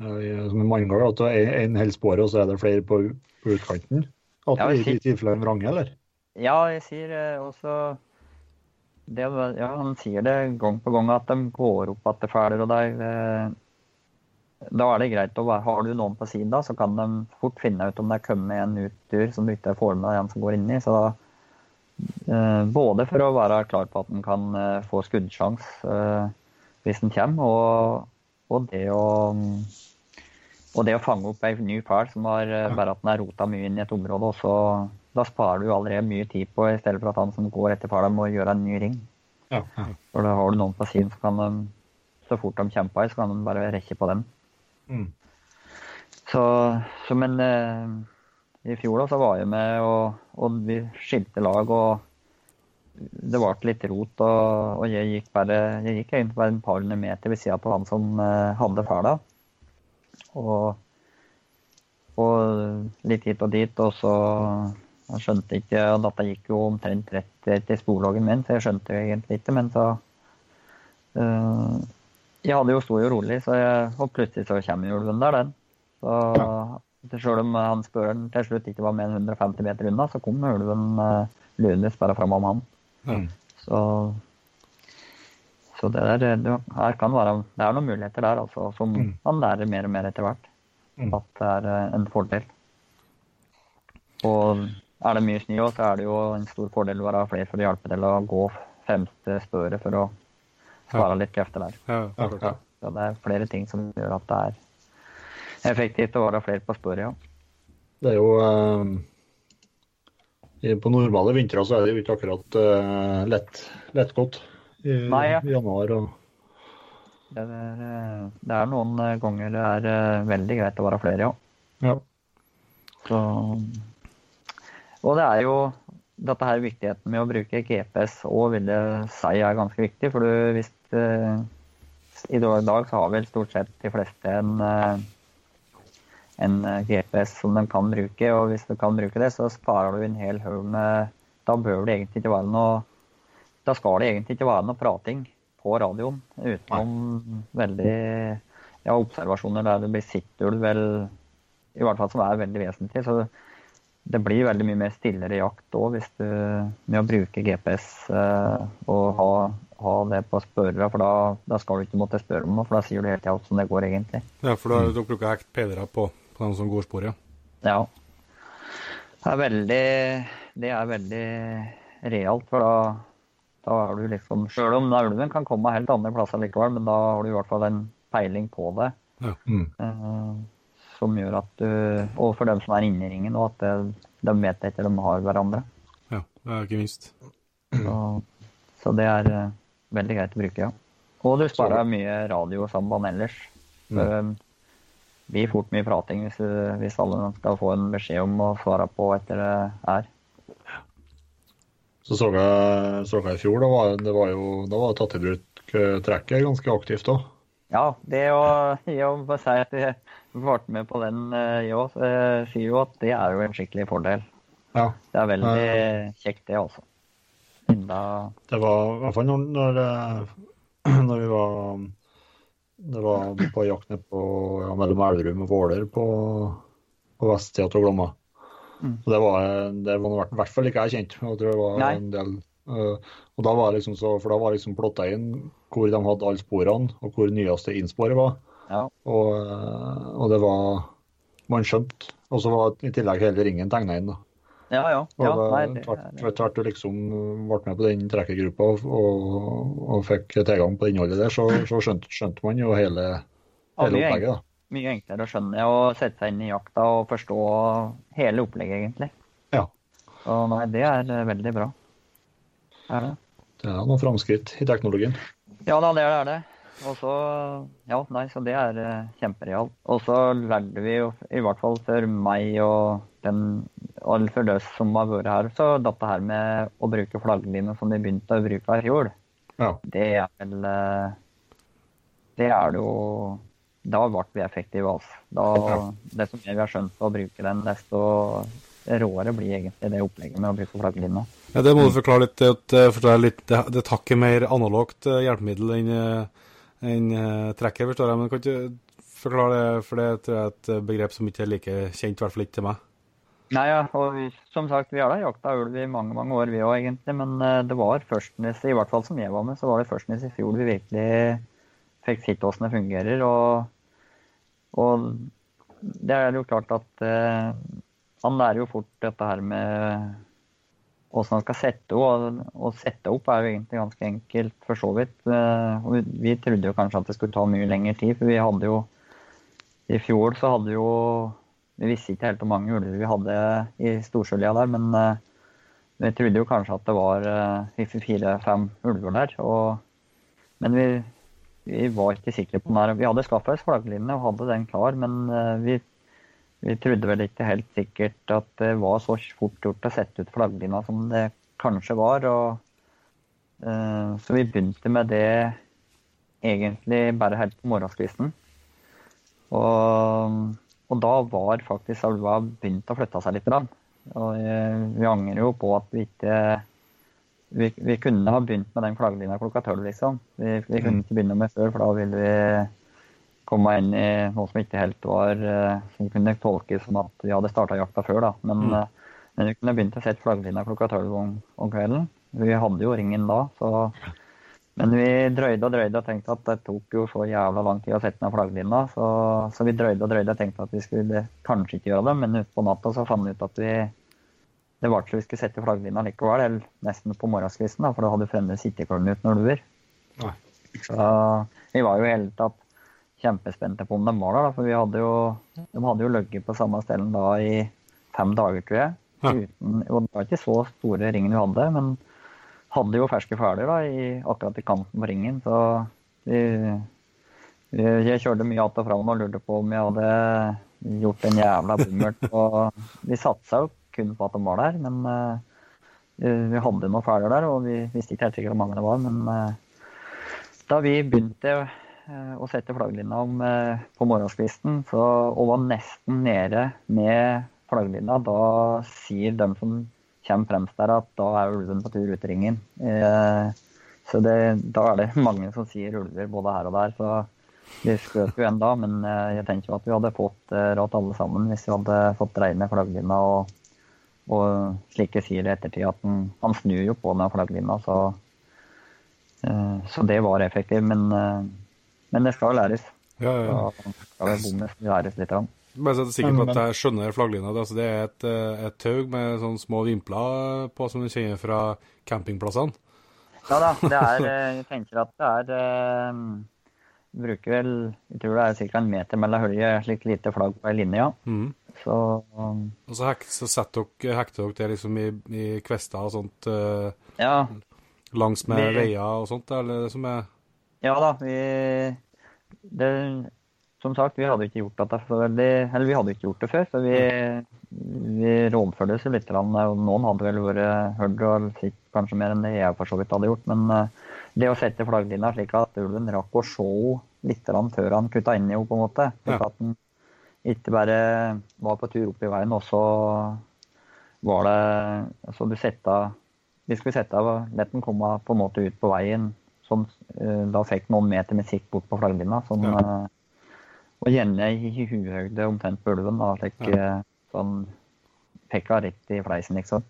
eh, som en manngard, at en holder sporet, og så er det flere på, på utkanten? At Ja, I jeg sier- de tilfellene vranger, eller? Ja, jeg sier eh, også det, Ja, han sier det gang på gang at de går opp etter ferder, og der eh, Da er det greit å være Har du noen på siden da, så kan de fort finne ut om det er kommet en uttur som du ikke får med deg en som går inni. Så da eh, Både for å være klar på at den kan eh, få skuddsjanse hvis den kommer, og, og det å og det å fange opp ei ny fæl som har bare at den er rota mye inn i et område, også, da sparer du allerede mye tid på, i stedet for at han som går etter fæla må gjøre en ny ring. Ja. ja. For da har du noen på siden, så kan de, så fort de kjemper, så kan de bare rekke på dem. Mm. Så, så men eh, i fjor da, så var jeg med, og, og vi skilte lag, og det ble litt rot, og, og jeg gikk bare, jeg gikk egentlig bare en par hundre meter ved sida av han som eh, hadde fæla. Og, og litt hit og dit, og så jeg skjønte ikke og Dette gikk jo omtrent rett til sporloggen min, så jeg skjønte jo egentlig ikke. Men så eh, Jeg hadde jo stått rolig, så jeg, og plutselig så kommer ulven der, den. Så selv om han spørren til slutt ikke var mer enn 150 meter unna, så kom ulven uh, lynende bare framom han. Mm. Så, så det, der, det, her kan være, det er noen muligheter der altså, som Mm. man lærer mer og mer etter hvert. Mm. At det er eh, en fordel. Og er det mye snø, så er det jo en stor fordel å være flere for å hjelpe til å gå fremste spøret for å spare litt krefter der. Ja, Ja, ja. Så det er flere ting som gjør at det er effektivt å være flere på spøret, ja. Det er jo eh, På normale vintre så er det jo ikke akkurat eh, lett, lettgått i, Nei, ja. januar. og Det er, eh, det er noen ganger det er eh, veldig greit å være flere, ja. ja. Så, og det er jo dette her viktigheten med å bruke GPS òg vil jeg si er ganske viktig. For du, hvis uh, i dag så har vel stort sett de fleste en, uh, en eh, GPS som de kan bruke. Og hvis du kan bruke det, så sparer du en hel haug med Da bør det egentlig ikke være noe Da skal det egentlig ikke være noe prating på radioen utenom veldig ja, observasjoner der det blir sittulv, vel i hvert fall som er veldig vesentlig. Så det blir veldig mye mer stillere jakt òg hvis du med å bruke GPS eh, og ha, ha det på spørrere, for da, da skal du ikke måtte spørre om noe, for da sier du hele tida hvordan det går egentlig. Ja, for da, dere bruker hekt peilere på, på dem som går sporet, ja. Ja. Det er veldig Det er veldig realt, for da, da er du liksom Sjøl om ulven kan komme helt andre plasser likevel, men da har du i hvert fall en peiling på det. Mm. eh, som gjør at du Og for dem som er inne i ringen, og at det, de vet etter de har hverandre. Ja, det er ikke minst. Så, så det er eh, veldig greit å bruke, ja. Og du sparer mye radiosamband ellers. For eh, det blir fort mye prating hvis, hvis alle skal få en beskjed om å svare på etter det er. Så så jeg, så jeg i fjor, da var det var jo da var det tatt i bruk eh, trekket ganske aktivt òg. Ja, det å, å si at jeg ble med på den, i jeg òg, sier jo at det er jo en skikkelig fordel. Ja. Det er veldig kjekt, det, også. Enda Det var i hvert fall når, når, eh, [CLEARS THROAT] når vi var Det var på jakt ned på ja, mellom Elverum og Våler på på vestsida av Glomma. Mm. Og det var, det var i hvert fall ikke jeg kjent. Tror det var Nei. en del Uh, og da var liksom så, For da var liksom plotta inn hvor de hadde alle sporene, og hvor nyeste innsporet var. Ja. Og, øh, og det var Man skjønte. Og så var i tillegg hele ringen tegna inn. da. Ja, ja. Og ja tvert, er- du liksom ble med på den trekkergruppa og, og, og fikk tilgang på innholdet der, så, så skjønte, skjønte man jo hele, hele ja, opplegget. da. mye enklere å skjønne og sette seg inn i jakta og forstå hele opplegget, egentlig. Ja. Så nei, det er eh, veldig bra. Er det. Det er noen framskritt i teknologien. Ja da, det er det. Og så Ja, nei, så det er eh, kjemperealt. Og så lærte vi jo, i hvert fall for meg og den og for oss som har vært her, så dette her med å bruke flaggline som de begynte å bruke i fjor, Ja. det er vel eh, Det er det jo Da ble vi effektive, altså. Da, Ja. Desto mer vi har skjønt å bruke den, desto råere blir egentlig det opplegget med å bruke flagglinja. Ja, Det må du forklare litt. Det, det, forstår litt, det, det tar ikke mer analogt eh, hjelpemiddel enn eh, enn, eh, trekker, forstår jeg. Men kan ikke forklare det, for det tror jeg er et begrep som ikke er like kjent, i hvert fall ikke til meg. Nei, ja, og vi, som sagt, vi har da jakta ulv i mange mange år, vi òg, egentlig. Men eh, det var førstnes, i hvert fall som jeg var med, så var det førstnes i fjor vi virkelig fikk sett hvordan det fungerer. Og, og det er jo klart at eh, han lærer jo fort dette her med hvordan han skal sette. Og, og sette opp er jo egentlig ganske enkelt, for så vidt. Eh, vi, trodde jo kanskje at det skulle ta mye lengre tid, for vi hadde jo I fjor så hadde jo Vi visste ikke helt hvor mange ulver vi hadde i Storsjølia der, men eh, vi trodde jo kanskje at det var eh, fire-fem ulver der. Og, men vi, vi var ikke sikre på den her. Vi hadde skaffa oss flagglinje og hadde den klar, men vi, vi trodde vel ikke helt sikkert at det var så fort gjort å sette ut flagglinja som det kanskje var. Og, eh, så vi begynte med det egentlig bare helt på morgenskvisten. Og, og da var faktisk Salva begynt å flytte seg litt. Og eh, vi angrer jo på at vi ikke vi, vi kunne ha begynt med den flagglinja klokka tolv, liksom. Vi, vi kunne ikke begynne med før, for da ville vi komme inn i noe som ikke helt var eh, Som kunne tolkes som at vi hadde starta jakta før, da. Men, Mm. eh, men vi kunne begynt å sette flagglinja klokka tolv om, om kvelden. Vi hadde jo ringen da, så Men vi drøyde og drøyde og tenkte at det tok jo så jævla lang tid å sette ned flagglinja, så, så vi drøyde og drøyde og tenkte at vi skulle kanskje ikke gjøre det, men utpå natta så fant vi ut at vi det var til vi skulle sette flagglinja likevel, eller nesten på morgenskvisten, da, for da hadde fremdeles ikke kommet ut noen ulver. var. Så vi var jo i hele tatt kjempespente på om de var der, da, for vi hadde jo, de hadde jo ligget på samme stedet da i fem dager, tror jeg. Ja. Uten, og det var ikke så store ringen vi hadde, men hadde jo ferske da, i, akkurat i kanten på ringen, så vi, vi, jeg kjørte mye att og fram og lurte på om jeg hadde gjort en jævla bommert. Og vi satsa jo kun på at de var der, men uh, vi hadde noen ferder der, og vi visste ikke helt sikkert hvor mange det var. Men uh, da vi begynte eh, setter sette flagglinja om eh, på morgenskvisten, og var nesten nede med flagglinja, da sier de som kommer fremst der, at da er ulven på tur ut ringen. Eh, så det, da er det [LAUGHS] mange som sier ulver både her og der. så vi skjøt jo en da, men jeg tenker at vi hadde fått rått alle sammen hvis vi hadde fått dreie ned flagglinja. Og, og slik jeg sier i ettertid, at han, han snur jo på med flagglinja, så, så det var effektivt. Men, men det skal læres. Ja, ja, ja. Så skal det læres litt. av. Bare så jeg er sikker på at jeg skjønner flagglinja. Det, altså, det er et, eh, et tau med sånne små vimpler på, som du kjenner fra campingplassene. Ja da, det er eh, Jeg tenker at det er eh, Bruker vel Jeg tror det er ca. en meter mellom høljet, slikt lite flagg på ei linje, ja. Mhm. Så um, Og så, hek, så setter dere, hekter dere det liksom i, i kvester og sånt eh, ja. langs med Vi- veier og sånt, eller det som er Ja da, vi det, Som sagt, vi hadde ikke gjort så veldig Eller vi hadde ikke gjort det før, så vi, vi rådførte jo litt. Noen hadde vel vært hørt og sett kanskje mer enn det jeg for så vidt hadde gjort. Men eh, det å sette flagglinja slik at ulven rakk å se henne litt før han kutta inn i henne, på en måte. Slik at han ikke bare var på tur opp i veien, og så var det Så du setta Vi skulle sette av lett den komme på en måte ut på veien. Sånn, eh, da fikk noen meter med sikt bort på flagglinja. Sånn, Ja. eh, og gjerne i huhøyde omtrent på ulven. da, slik, Ja. sånn pekka rett i fleisen, liksom.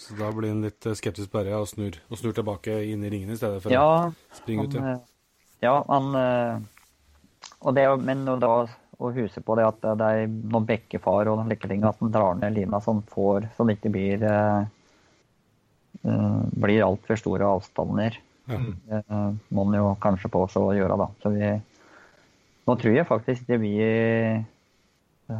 Så da blir en litt skeptisk skeptisk bare og snur, og snur tilbake inn i ringen i stedet for Ja, å springe ut. Ja. eh, ja, han eh, og det, Men da å huske på det at det er noen bekkefar og slike ting, at han drar ned lina som får så det ikke blir eh, eh, blir altfor store avstander. Ja. Det må han jo kanskje på å gjøre, da. Så vi Nå tror jeg faktisk det vi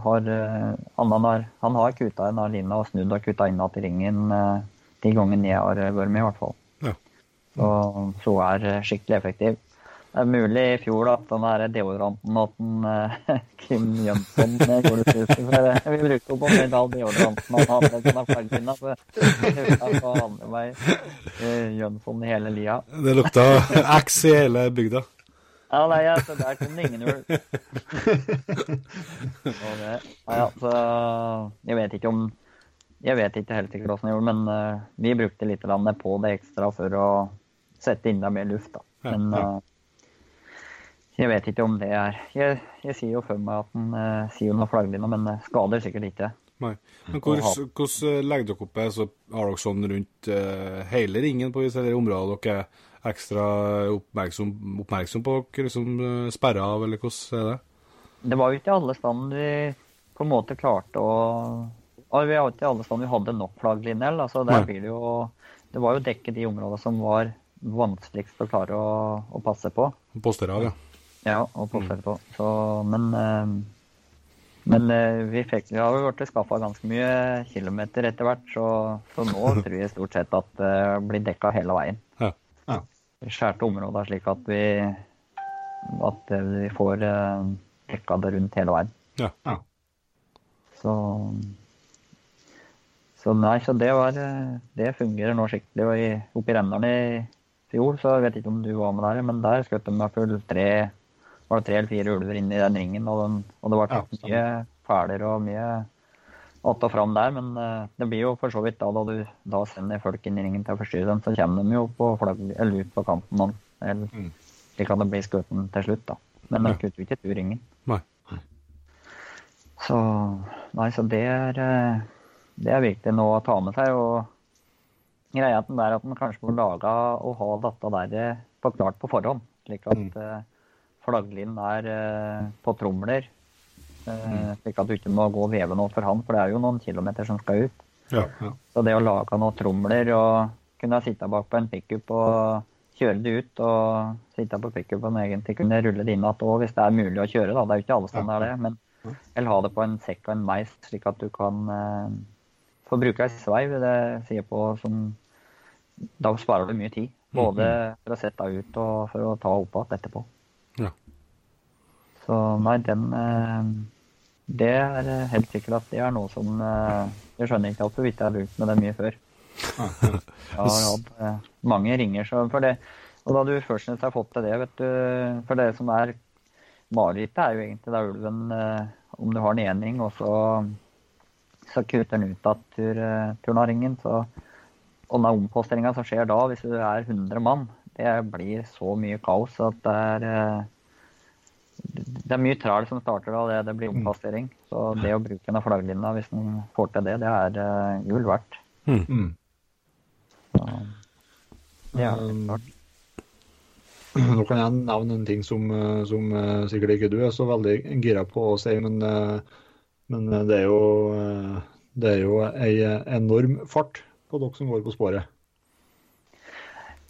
har eh, Han har, han har kuta en av lina og snudd og kutta inn til ringen eh, de gangene jeg har vært med, i hvert fall. Ja. Så, så er skikkelig effektiv. Det er mulig i fjor at den der deodoranten at den, eh, [LAUGHS] Kim Jønsson eh, gjorde susen for eh, Vi brukte opp omtrent all deodoranten han hadde på flaggpinna. Så jeg så hadde med meg Jønsson i hele lia. Det lukta X i hele bygda. Ja, nei, altså, der kom det ingen ulv. Ja, ja, så jeg vet ikke om Jeg vet ikke helt sikkert hvordan jeg gjorde, men eh, vi brukte litt på det ekstra for å sette inn der mer luft, da. Men ja. eh, jeg vet ikke om det er Jeg, jeg sier jo for meg at den eh, sier noe flagglinje, men det skader sikkert ikke. Nei. Men hvor- hvordan legger dere opp det? Så har dere sånn rundt eh, hele ringen på visse områder dere er ekstra oppmerksom, oppmerksom på? Dere liksom sperra av, eller hvordan er det? Det var jo ikke alle stand vi på en måte klarte å Vi har ikke alle stand vi hadde nok flagglinjer. Altså der Nei. blir det jo Det var jo dekket de områdene som var vanskeligst å klare å, å passe på. Poster av, ja. Ja, og postere på. Så, men eh, men eh, vi, fikk, vi har jo blitt skaffa ganske mye kilometer etter hvert, så, så nå [LAUGHS] tror jeg stort sett at det blir dekka hele veien. Ja. Ja. Skjærte områder slik at vi at eh, vi får eh, dekka det rundt hele veien. Ja. Ja. Så så nei, så det var eh, Det fungerer nå skikkelig. Oppe i Rendalen i fjor, så jeg vet ikke om du var med der, men der skjøt de med full tre var det tre eller fire ulver inne i den ringen, og, den, og det ble Ja, mye fæler og mye att og fram der. Men eh, det blir jo for så vidt da, da du da sender folk inn i ringen til å forstyrre dem, så kommer de jo på flagg, eller ut på kanten, og- eller, Mm. slik at det blir skutt til slutt. da. Men de Ja. skutter jo ikke ut ringen. Nei. Så nei, så det er, eh, det er viktig nå å ta med seg. og Greia er at den der at man kanskje må lage og ha dette der eh, forklart på forhånd. Slik at Mm. Eh, flagglinjen er eh, på tromler. Mm. Eh, Slik at du ikke må gå og veve noe for han, for det er jo noen kilometer som skal ut. Ja. Ja. Så det å lage noen tromler og kunne sitte bak på en pickup og kjøre det ut og sitte på pickupen og egentlig kunne rulle det inn igjen òg, hvis det er mulig å kjøre. da. Det er jo ikke alle steder det er det, men eller ha det på en sekk og en meis, slik at du kan eh, få bruke ei sveiv. Det sier på som Da sparer du mye tid. Både for å sette deg ut og for å ta opp igjen etterpå. Så nei, den eh, Det er eh, helt sikkert at det er noe som eh, Jeg skjønner ikke hvorfor vidt jeg har brukt med det mye før. [LAUGHS] Jeg har hatt mange ringer så for det. Og da du først har fått til det, vet du For det som er marerittet, er jo egentlig da ulven Om du har en enring, og så, så kutter den ut av tur, turnaringen. så Og den omposteringa som skjer da, hvis du er 100 mann, det blir så mye kaos at det er det er mye træl som starter da det, det blir ompostering. Så det å bruke en av flagglinja, hvis en får til det, det er uh, gull verdt. Mm. Så, det er Um, klart. Nå kan jeg nevne en ting som, eh, som eh, sikkert ikke du er så veldig gira på å si, men, men det er jo det er jo ei enorm fart på dere som går på sporet.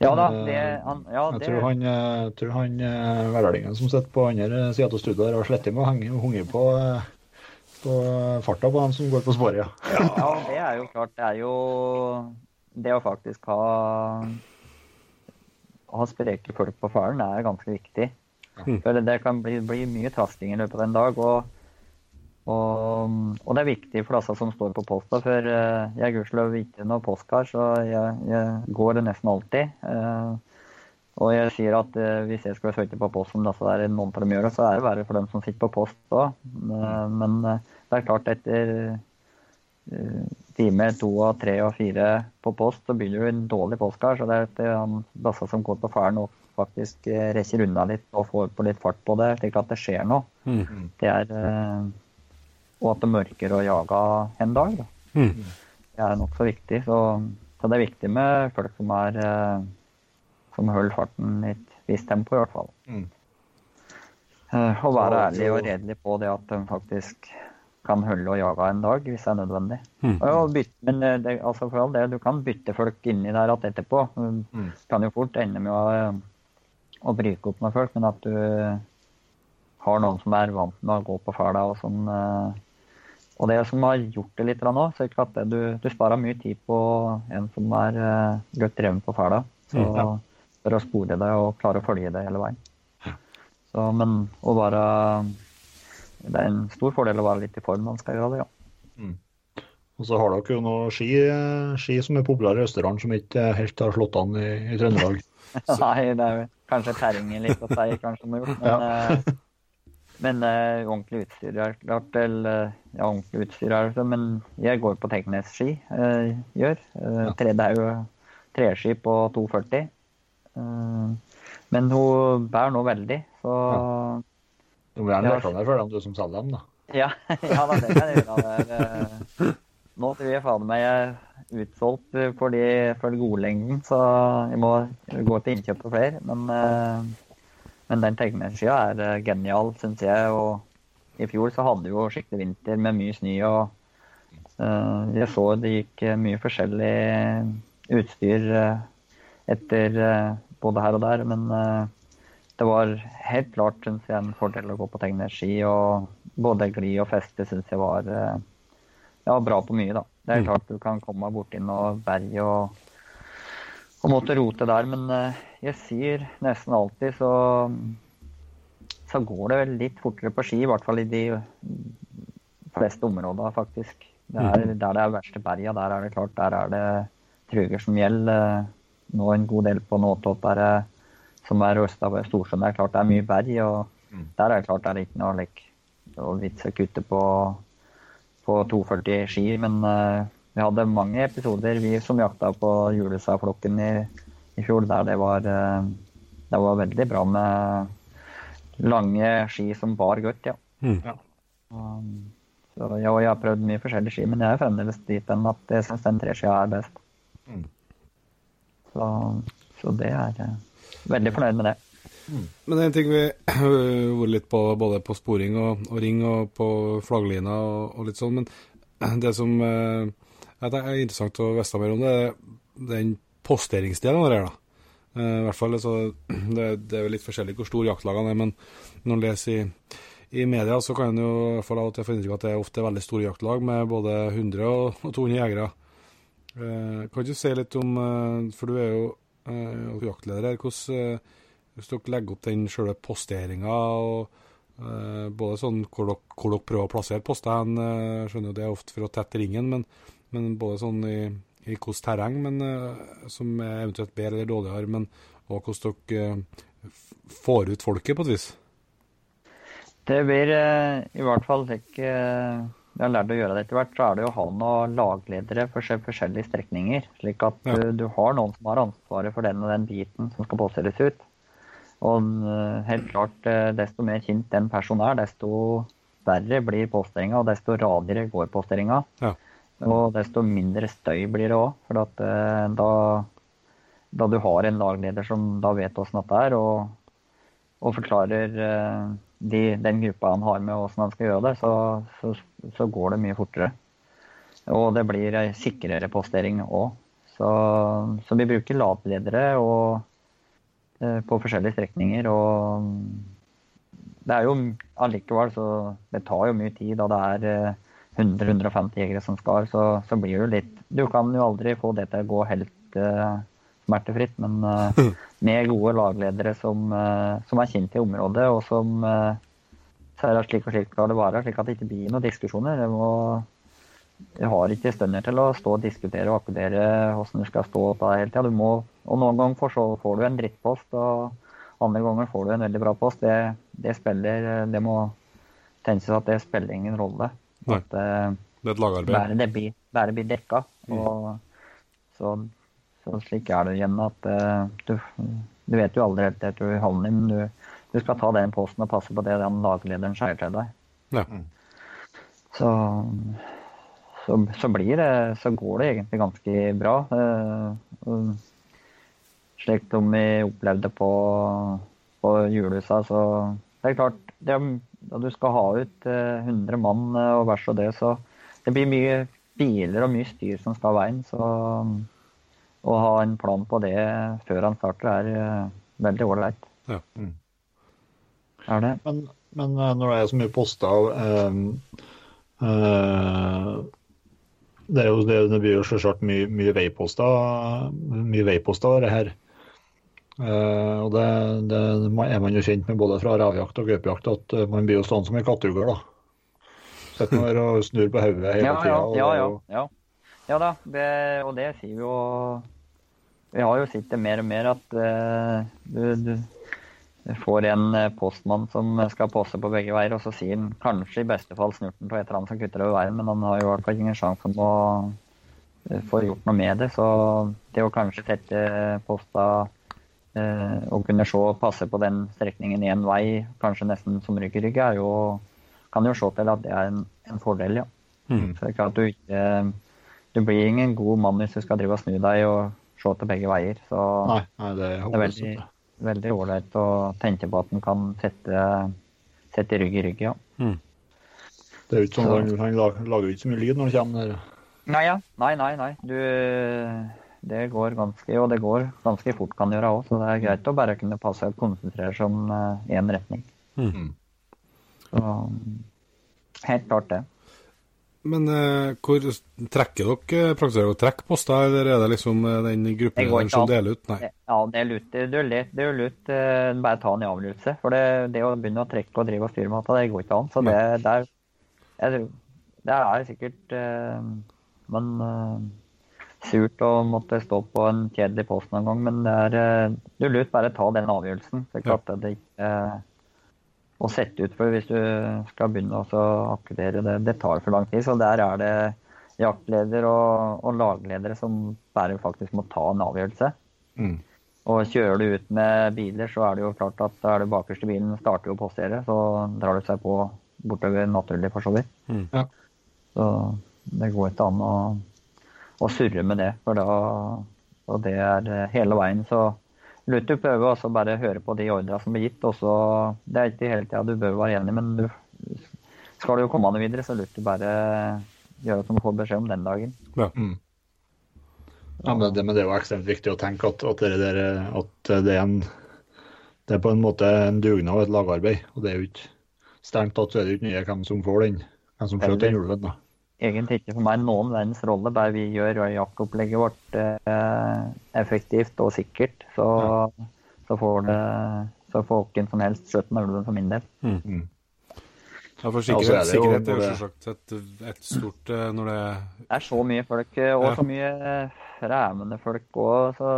Ja da, eh, det, han, ja, Jeg det tror han, jeg tror han værlendingen som sitter på andre sida av studioet, der har slettet med å henge hunge på, eh, på farta på dem som går på sporet. Ja. Ja, det er jo klart. Det er jo Det å faktisk ha ha spreke folk på faren er ganske viktig. Ja. For det kan bli, bli mye trasking i løpet av en dag. Og, og, og det er viktig for disse som står på posta, for uh, jeg er gudskjelov ikke noe postkar, så jeg, jeg går det nesten alltid. Uh, og jeg sier at uh, hvis jeg skulle søke på post om disse der, noen av dem gjør det, så er det verre for dem som sitter på post òg. men det er klart, etter time to og tre og fire på post, så blir det jo en dårlig postkar. Så det er han disse som går på ferden og faktisk rekker unna litt og får på litt fart på det, slik at det skjer noe. Mm. Det er Og at det mørker og jaga en dag. Da. Mm. Det er nokså viktig. Så, så det er viktig med folk som er eh, som holder farten i et visst tempo, i hvert fall. Mm. Eh, Og være ærlig og redelig på det at de faktisk kan holde og jage en dag hvis det er nødvendig. Mm. Og bytte, men eh, det, altså for all del, du kan bytte folk inni der igjen etterpå. Du Mm. kan jo fort ende med å, eh, å bryke opp med folk, men at du har noen som er vant med å gå på fæla og sånn. eh, Og det som har gjort det litt nå, så er ikke at det, du, du sparer mye tid på en som er uh, godt dreven på fæla. Så Mm, ja. for å spore det og klare å følge det hele veien. Så, men å være Det er en stor fordel å være litt i form når man skal gjøre det, ja. Og så har dere jo noe ski, ski som er populære i Østerdalen, som ikke helt har slått an i, i Trøndelag. [LAUGHS] Nei, det er jo kanskje terrenget litt å si, kanskje. Men, [LAUGHS] eh, men uh, ordentlig utstyr er klart. Eller, ja, ordentlig utstyr er det, men jeg går på Teknes-ski. Uh, gjør. Uh, ja. det er jo treski på 240. Eh, men hun bærer nå veldig, så Du må gjerne Ja. reklame for dem, du som selger dem, da. Ja, [LAUGHS] ja da, det kan jeg gjøre. Det er, eh, nå tror jeg fader meg jeg er utsolgt eh, for, de, for godlengden, så jeg må gå til innkjøp på flere. Men, eh, men den tegneskia er eh, genial, syns jeg. Og i fjor så hadde vi jo skikkelig vinter med mye snø. og uh, Jeg så det gikk eh, mye forskjellig utstyr etter uh, både her og der. Men det var helt klart synes jeg, en fordel å gå på tegneski. Og både glid og feste syns jeg var ja, bra på mye, da. Det er Mm. klart du kan komme borti noe berg og, og måtte rote der, men jeg sier nesten alltid så så går det vel litt fortere på ski, i hvert fall i de fleste områdene, faktisk. Det er, der det er verste berga, der er det klart, der er det truger som gjelder. Nå en god del på Nåtopp er som er øst av Storsjøen. Det er klart det er mye berg, og Mm. der er det klart det er ikke noe like, vits å kutte på, på 240 ski. Men uh, vi hadde mange episoder, vi som jakta på Julesaflokken i, i fjor, der det var, eh, det var veldig bra med lange ski som bar godt, ja. Mm. Um, så ja, jeg har prøvd mye forskjellige ski, men jeg er fremdeles dit enn at jeg syns den treskia er best. Mm. Så, så det er eh, Veldig fornøyd med det. Men det er en ting vi har vært litt på, både på sporing og, og ring og på flagglina og, og litt sånn, men det som eh, er interessant å vite mer om, det er den posteringsdelen av det her, da. Eh, I hvert fall, altså, [CLEARS THROAT] det, det er vel litt forskjellig hvor stor jaktlagene er, men når en leser i, i media, så kan en jo i hvert fall av og få inntrykk av at det er ofte veldig store jaktlag med både 100 og og 200 jegere. Eh, kan du si litt om, eh, for du er jo eh, jaktleder her, hvordan eh, hvis dere legger opp den selve posteringa og eh, både sånn hvor dere, hvor dere prøver å plassere poster eh, jeg skjønner jo det er ofte for å tette ringen, men, men både sånn i, i hvilket terreng men, eh, som er eventuelt bedre eller dårligere, men og hvordan dere eh, får ut folket på et vis. Det blir eh, i hvert fall ikke vi har lært å gjøre det etter hvert, så er det å ha noen lagledere for forskjellige strekninger. Slik at Ja. du, du har noen som har ansvaret for den og den biten som skal påstilles ut. Og helt klart, desto mer kjent den personen er, desto verre blir påstillinga, og desto radigere går påstillinga. Ja. Og desto mindre støy blir det òg. For at, eh, da, da du har en lagleder som da vet åssen dette er, og, og forklarer eh, de, den gruppa han har med åssen han skal gjøre det, så, så, så går det mye fortere. Og det blir ei sikrere postering òg. Så, så vi bruker lagledere og, eh, på forskjellige strekninger. Og det er jo allikevel så Det tar jo mye tid da det er 100-150 jegere som skal, så, så blir det litt Du kan jo aldri få det til å gå helt uh, smertefritt, men uh, [LAUGHS] med gode lagledere som, uh, som er kjent i området, og som sier at slik og slik skal det være, slik at det ikke blir noen diskusjoner. Det må, du har ikke stunder til å stå og diskutere og akkudere hvordan du skal stå på hele tida. Og noen ganger får du en drittpost, og andre ganger får du en veldig bra post. Det, det spiller Det må tenkes at det spiller ingen rolle. Nei. At, eh, Det er et lagarbeid. bare det blir, bare blir dekka. Og, så, så Så slik er det igjen at eh, du, du vet jo aldri helt etter hvor din, men du, du skal ta den posten og passe på det den laglederen sier til deg. Ja. Så, så, så blir det Så går det egentlig ganske bra. Eh, Slik som vi opplevde på, på julehusa, så det er klart det, Når du skal ha ut eh, 100 mann eh, og vers og det, så det blir mye biler og mye styr som skal veien. Så å ha en plan på det før han starter, er eh, veldig ålreit. Ja. Mm. Er det? Men, men eh, når det er så mye poster eh, eh, det, er jo, det, det blir jo selvsagt mye, mye veiposter mye veiposter det her. Eh, og det, det er man jo kjent med både fra revejakt og gaupejakt, at eh, man blir jo stående som en kattugle. da. Sitter der og snur på hodet hele Ja, tida. ja, ja, ja, ja. da, det, og det sier vi jo Vi har jo sett det mer og mer at uh, du, du får en postmann som skal poste på begge veier, og så sier han kanskje i beste fall snurten på et eller annet som kutter over veien, men han har jo i hvert fall ingen sjanse om å få gjort noe med det. Så det å kanskje sette posta eh, og kunne se og passe på den strekningen én vei, kanskje nesten som rygg i rygg, er jo kan jo se til at det er en, en fordel, ja. Mm. Så det er klart du ikke Du blir ingen god mann hvis du skal drive og snu deg og se til begge veier. Så Nei, nei, det er det er veldig veldig ålreit å tenke på at en kan sette, sette rygg i rygg, ja. Det er jo ikke sånn, at han lag- lager ikke så mye lyd når han kommer der. Nei, ja. Nei, nei, nei. Du Det går ganske Og det går ganske fort, kan gjøre òg. Så det er greit å bare kunne passe og konsentrere seg om én retning. Mm. Så helt klart det. Men eh, hvor trekker dere praktiserer dere trekkposter, eller er det liksom eh, den gruppen går som deler ut? Nei. Ja, det er lurt. Det er lurt, det er lurt eh, bare ta en avgjørelse. For det, det å begynne å trekke og drive og styre med det går ikke an. Så det, det, er, jeg, det er sikkert eh, Men eh, surt å måtte stå på en kjedelig post noen gang, men det er, du det er lurt bare ta den avgjørelsen. Så klart at det ikke eh, å sette ut, for hvis du skal begynne å akkurere det, det tar for lang tid. Så der er det jaktleder og, og lagledere som bare faktisk må ta en avgjørelse. Mm. Og kjører du ut med biler, så er det jo klart at da er det bakerste bilen starter å postere, så drar du seg på bortover naturlig for så vidt. Mm. Ja. Så det går ikke an å, å surre med det, for da Og det er eh, hele veien, så du prøver også bare høre på de ordra som blir gitt. Også, Det er ikke hele tida du bør være enig, men du, skal du jo komme deg videre, så du bare gjør at du får beskjed om den dagen. Mm. Ja, men det, men det er jo ekstremt viktig å tenke at, at, det, der, at det er en det er på en måte en dugnad og et lagarbeid. Og det er jo ikke strengt tatt så er det ikke nye hvem som får den, hvem som skjøt den ulven. da. Egentlig ikke for meg noen verdens rolle, bare vi gjør jaktopplegget vårt eh, effektivt og sikkert. Så, så får det så får hvem som helst skjøten av ulven for min del. Mm. Ja, for Ja, og så er sikkerhet, det jo er jo selvsagt et, et stort eh, når det Det er så mye folk, eh, og Ja. så mye fremmede folk òg, så,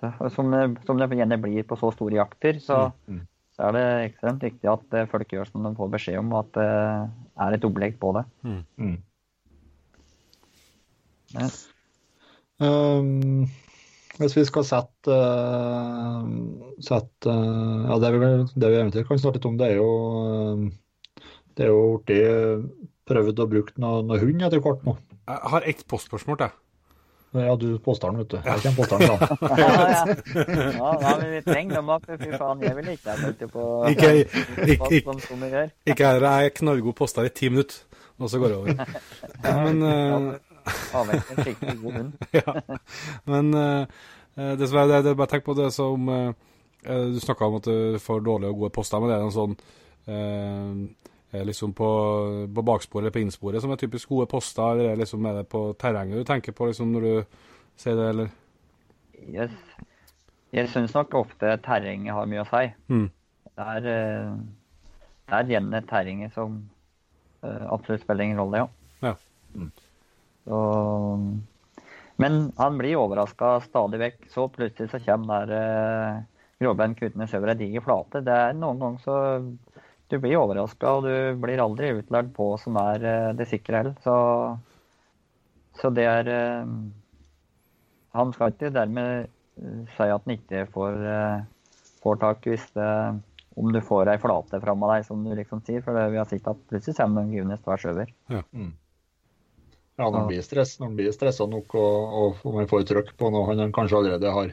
så, som, det- som det gjerne blir på så store jakter. Så, Mm. Så er det ekstremt viktig at eh, folk gjør som de får beskjed om, og at det er et opplegg på det. Mm. Yes. Um, hvis vi skal sette, uh, sette uh, Ja, det vi, det vi eventuelt kan snakke litt om, det er jo um, Det er jo blitt prøvd og brukt noe, noe hund etter hvert nå. Jeg har ett postspørsmål til. Ja, du påstår den, vet du. Jeg kommer den, da. [LAUGHS] Ja, ja. ja, men vi trenger dem opp. Fy faen, jeg vil ikke være ute på Ikke- ikke- ikke-. Ikke her, jeg er knallgod påstår i ti minutter, og så går det over. [LAUGHS] Men, uh, [LAUGHS] ja. Men uh, det som er, det, det, bare tenk på det som eh, eh, Du snakka om at du får dårlige og gode poster, men det er en sånn eh, eh, Liksom på, på baksporet eller på innsporet som er typisk gode poster, eller er, liksom, er det på terrenget du tenker på liksom, når du sier det, eller? Jeg, jeg syns nok ofte terrenget har mye å si. Mm. Det er, eh, det er gjerne terrenget som eh, absolutt spiller ingen rolle, ja. Ja. Så, men han blir overraska stadig vekk. Så plutselig så kommer der eh, gråbein Kutnes over ei diger flate. Det er noen ganger så du blir overraska, og du blir aldri utlært på som er eh, det sikre heller. Så, så det er eh, han skal ikke dermed eh, si at han ikke får, får tak hvis det, om du får ei flate fram av deg, som du liksom sier. For det, vi har sett at plutselig kommer Gunes tvers over. Mm. Ja, når han blir, stress, når han blir stressa nok og, og man får trøkk på noe han kanskje allerede har,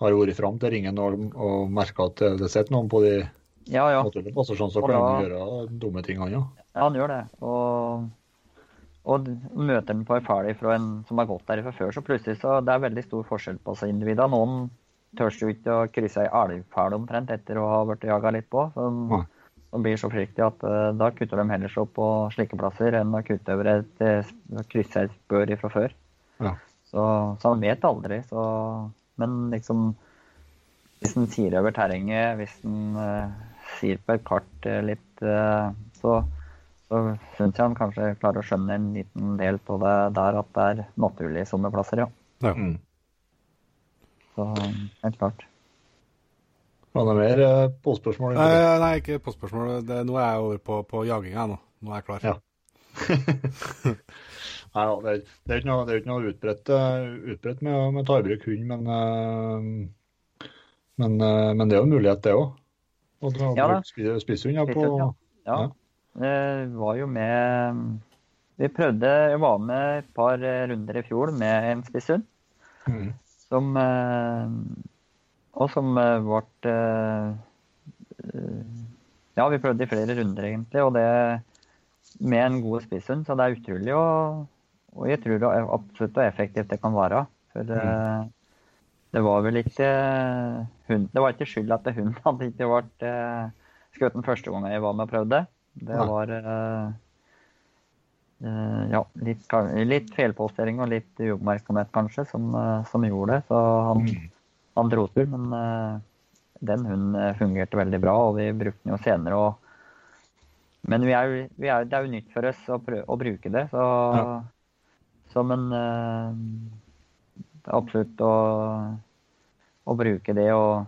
har vært fram til ringen og, og merka at det sitter noen på de Ja, ja. naturlige passasjene, så Og kan da- han gjøre dumme ting, han ja. Ja, han gjør det. Og, og møter han på en fæl fra en som har gått der fra før, så plutselig så det er veldig stor forskjell på seg individer. Noen tør jo ikke å krysse ei elgfæl omtrent etter å ha blitt jaga litt på. Så Nei. de blir så forsiktige at uh, da kutter de heller så på slike plasser enn å kutte over et eh, krysse et spør fra før. Ja. Så, så han vet aldri. Så, men liksom Hvis han sier over terrenget, hvis han eh, sier på et kart eh, litt, eh, så, så syns jeg han kanskje klarer å skjønne en liten del på det der at det er naturlig somme plasser, ja. Ja. Mm. Så helt klart. Var det mer eh, påspørsmål? Nei, nei, ikke påspørsmål. Det, nå er jeg over på, på jaginga nå. Nå er jeg klar. Ja. [LAUGHS] Nei, det, er, det er ikke noe, det er ikke noe utbredt, utbredt med, med å ta i bruk hund, men, men, men det er jo en mulighet, det òg. Å dra- Ja brukt bruke spisshund ja, på ja. Ja. Jeg var jo med Vi prøvde Jeg var med et par eh, runder i fjor med en spisshund. Mm. Som eh, Og som ble eh, Ja, vi prøvde i flere runder, egentlig. Og det med en god spisshund. Så det er utrolig og, og jeg tror det absolutt hvor effektivt det kan være. For mm. det var vel ikke hund, Det var ikke skyld at hun [LAUGHS] hadde ikke vært eh, skutt den første gangen jeg var med og prøvde. Det var eh, eh, ja, litt, litt feilpostering og litt uoppmerksomhet kanskje som, eh, som gjorde det. Så han, han dro tur, men eh, den hunden fungerte veldig bra, og vi brukte den jo senere. Og, men vi er, vi er, det er jo nytt for oss å, prøve, å bruke det, så, Ja. så men eh, er absolutt å, å bruke det og,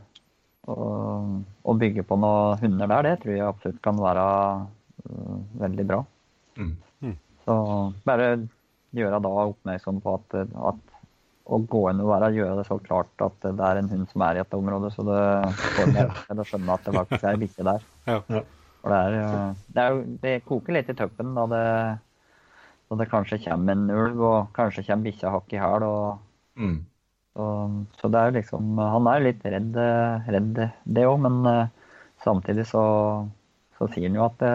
og, og bygge på noen hunder der, det tror jeg absolutt kan være uh, veldig bra. Mm. Så bare gjøre da oppmerksom på at, at å gå inn og være, gjøre det så klart at det er en hund som er i et område, så det får meg [LAUGHS] til å skjønne at det faktisk er bikkje der. Ja. Ja. For det er, øh, det er Det koker litt i tøppen da det, da det kanskje kommer en ulv, og kanskje kommer bikkja hakk i hæl. og Mm. Så, så det er jo liksom Han er litt redd, eh, redd det òg, men eh, samtidig så, så sier han jo at det,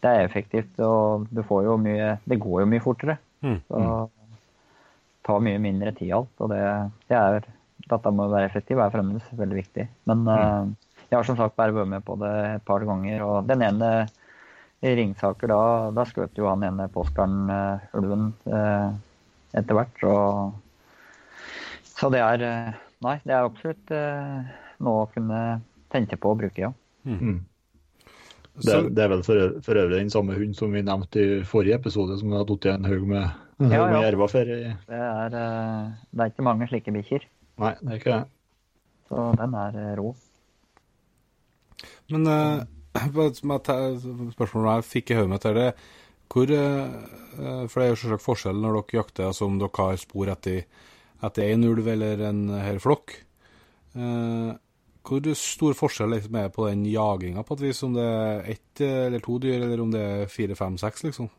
det er effektivt, og du får jo mye Det går jo mye fortere. Mm. Så det tar mye mindre tid alt, og det, det er Dette med å være effektiv er fremdeles veldig viktig. Men eh, jeg har som sagt bare vært med på det et par ganger, og den ene i Ringsaker, da, da skjøt jo han ene påskeren eh, ulven eh, etter hvert, så så det er eh, Nei, det er absolutt eh, noe å kunne tenke på å bruke, ja. Mm. Det, Så, det er vel for, for øvrig den samme hunden som vi nevnte i forrige episode, som har tatt i en haug med, en Ja, ja. jerver for. Det er, eh, det er ikke mange slike bikkjer, Nei, det er ikke det. så den er rå. men [CLEARS THROAT] spørsmålet jeg fikk i hodet mitt, er det hvor For det er jo selvsagt forskjell når dere jakter, altså om dere har spor etter etter en ulv eller en hel flokk. Eh, hvor stor forskjell liksom er på den jaginga, på et vis, om det er ett eller to dyr, eller om det er fire, fem, seks, liksom?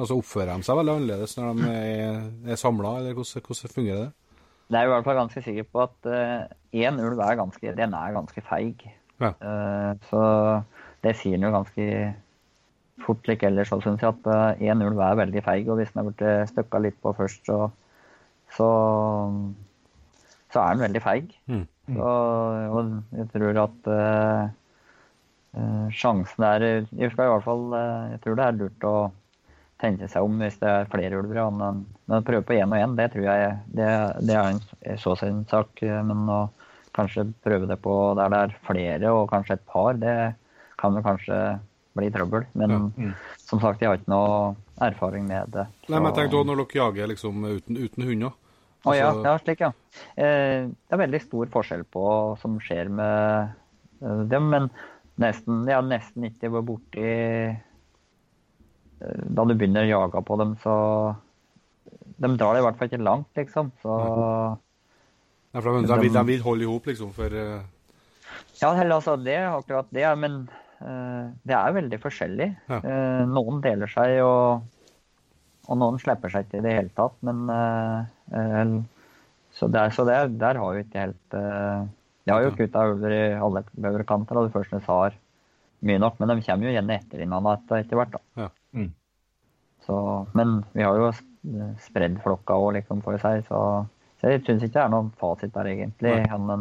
Altså Oppfører de seg veldig annerledes når de er, er samla, eller hvordan, hvordan fungerer det? Det er jo i hvert fall ganske sikker på at én ulv er ganske, den er ganske feig. Ja. Uh, så det sier den jo ganske fort like ellers òg, syns jeg. At én ulv er veldig feig, og hvis den er blitt støkka litt på først, så, så, så er den veldig feig. Mm. Så, og jeg tror at eh, sjansen er Jeg skal i hvert fall eh, Jeg tror det er lurt å tenke seg om hvis det er flere ulver. Men, men prøve på én og én, det tror jeg det, det er en så sin sak. Men å kanskje prøve det på der det er flere og kanskje et par, det kan vi kanskje bli trøbbel. Men Ja. Mm. som sagt, jeg har ikke noe erfaring med det. Nei, men så- tenkte også når dere jager liksom uten, uten hunder. Å ja, Altså- ja, slik, ja. Eh, det er veldig stor forskjell på hva som skjer med eh, dem, men nesten, jeg har nesten ikke vært borti eh, Da du begynner å jage på dem, så De drar det i hvert fall ikke langt, liksom. Så Nei, for de, de, vil, de vil holde i hop, liksom, for eh, Ja, altså, det er akkurat det. Men det er veldig forskjellig. Ja. Eh, noen deler seg, og, og noen slipper seg ikke i det hele tatt. Men eh, eh, Så, der, så der, der har vi ikke helt De har jo kutta ulver i alle baugerkanter, og de første har mye nok. Men de kommer jo igjen etter hverandre etter, etter hvert, da. Ja. Mm. Så, men vi har jo spredd flokka òg, liksom, for seg, så, så jeg syns ikke det er noen fasit der, egentlig. Nei.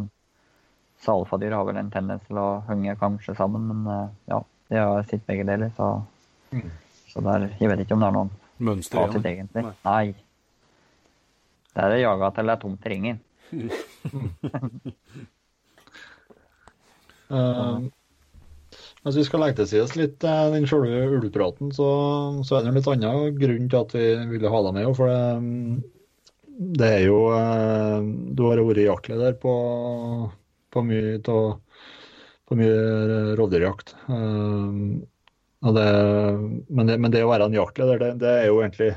Så alfadyr har vel en tendens til å henge kanskje sammen, men eh, ja, de har sitt begge deler, så, Mm. så der, jeg vet ikke om det er noen mønster fasit, egentlig. Nei. Nei. Det er det jaga til det er tomt i ringen. [LAUGHS] Uh, hvis vi skal legge til side litt eh, den sjølve ulvepraten, så, så er det en litt annen grunn til at vi ville ha deg med. For det, mm, det er jo eh, Du har vært jaktleder på, på mye på mye rovdyrjakt. Eh, det, men, det, men det å være en jaktleder, det, det er jo egentlig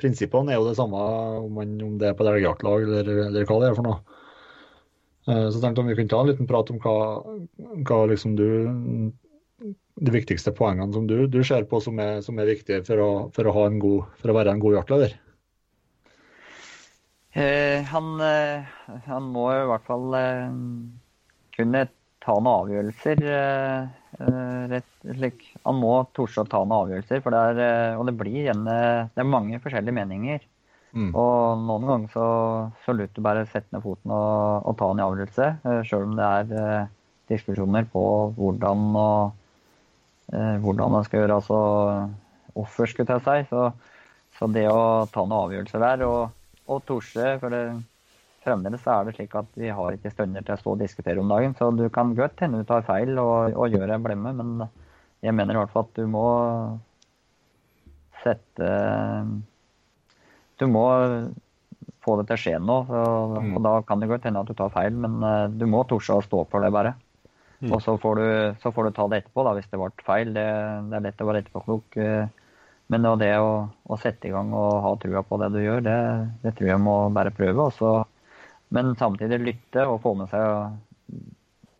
Prinsippene er jo det samme om, man, om det er på et elgjaktlag eller, eller hva det er for noe. Eh, Så jeg tenkte om vi kunne ta en liten prat om hva, hva liksom du De viktigste poengene som du, du ser på som er, som er viktige for å, for, å en god, for å være en god jaktleder. Eh, han, eh, han må i hvert fall eh, kunne ta noen avgjørelser. rett, slik. Han må torde å ta noen avgjørelser, for det er, og det blir gjerne Det er mange forskjellige meninger. Mm. Og noen ganger så, så lurer du bare sette ned foten og, og ta en avgjørelse, sjøl om det er diskusjoner på hvordan og hvordan man skal gjøre altså offer, skulle jeg si. Så, så det å ta noen avgjørelser der og, og Torse. for det, fremdeles er det slik at vi har ikke stunder til å stå og diskutere om dagen, så du kan godt hende du tar feil og, og gjør en blemme, men jeg mener i hvert fall at du må sette Du må få det til å skje nå, og, Mm. og da kan det godt hende at du tar feil, men eh, du må torde å stå for det, bare. Mm. Og så får, du, så får du ta det etterpå, da, hvis det ble feil. Det, det er lett å være etterpåklok. eh, Men det, det å, å sette i gang og ha trua på det du gjør, det, det tror jeg må bare prøve. Også. men samtidig lytte og få med seg og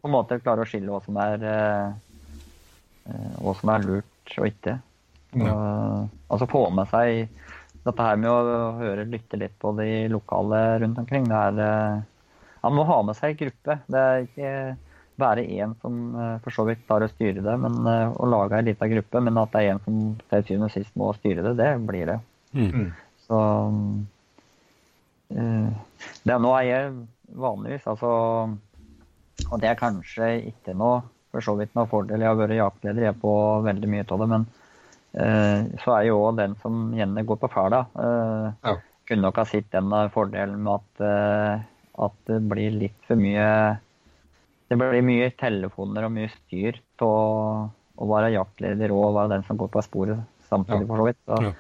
på en måte klare å skille hva som er, eh, eh, hva som er lurt og ikke. Og, altså få med seg dette her med å høre, lytte litt på de lokale rundt omkring. Det er, eh, han må ha med seg gruppe. Det er ikke bare én som eh, for så vidt klarer å styre det, men og lage en liten gruppe. Men at det er én som til syvende og sist må styre det, det blir det. Mm. Så uh, det er nå er jeg vanligvis, altså Og det er kanskje ikke noe for så vidt noe fordel. Jeg har vært jaktleder jeg på veldig mye av det, men uh, så er jo òg den som gjerne går på fæla. Uh, Ja. Kunne nok ha sett den eh, fordelen med at, eh, at det blir litt for mye Det blir mye telefoner og mye styr på å, være jaktleder og være den som går på sporet samtidig, for så vidt. Så, Ja.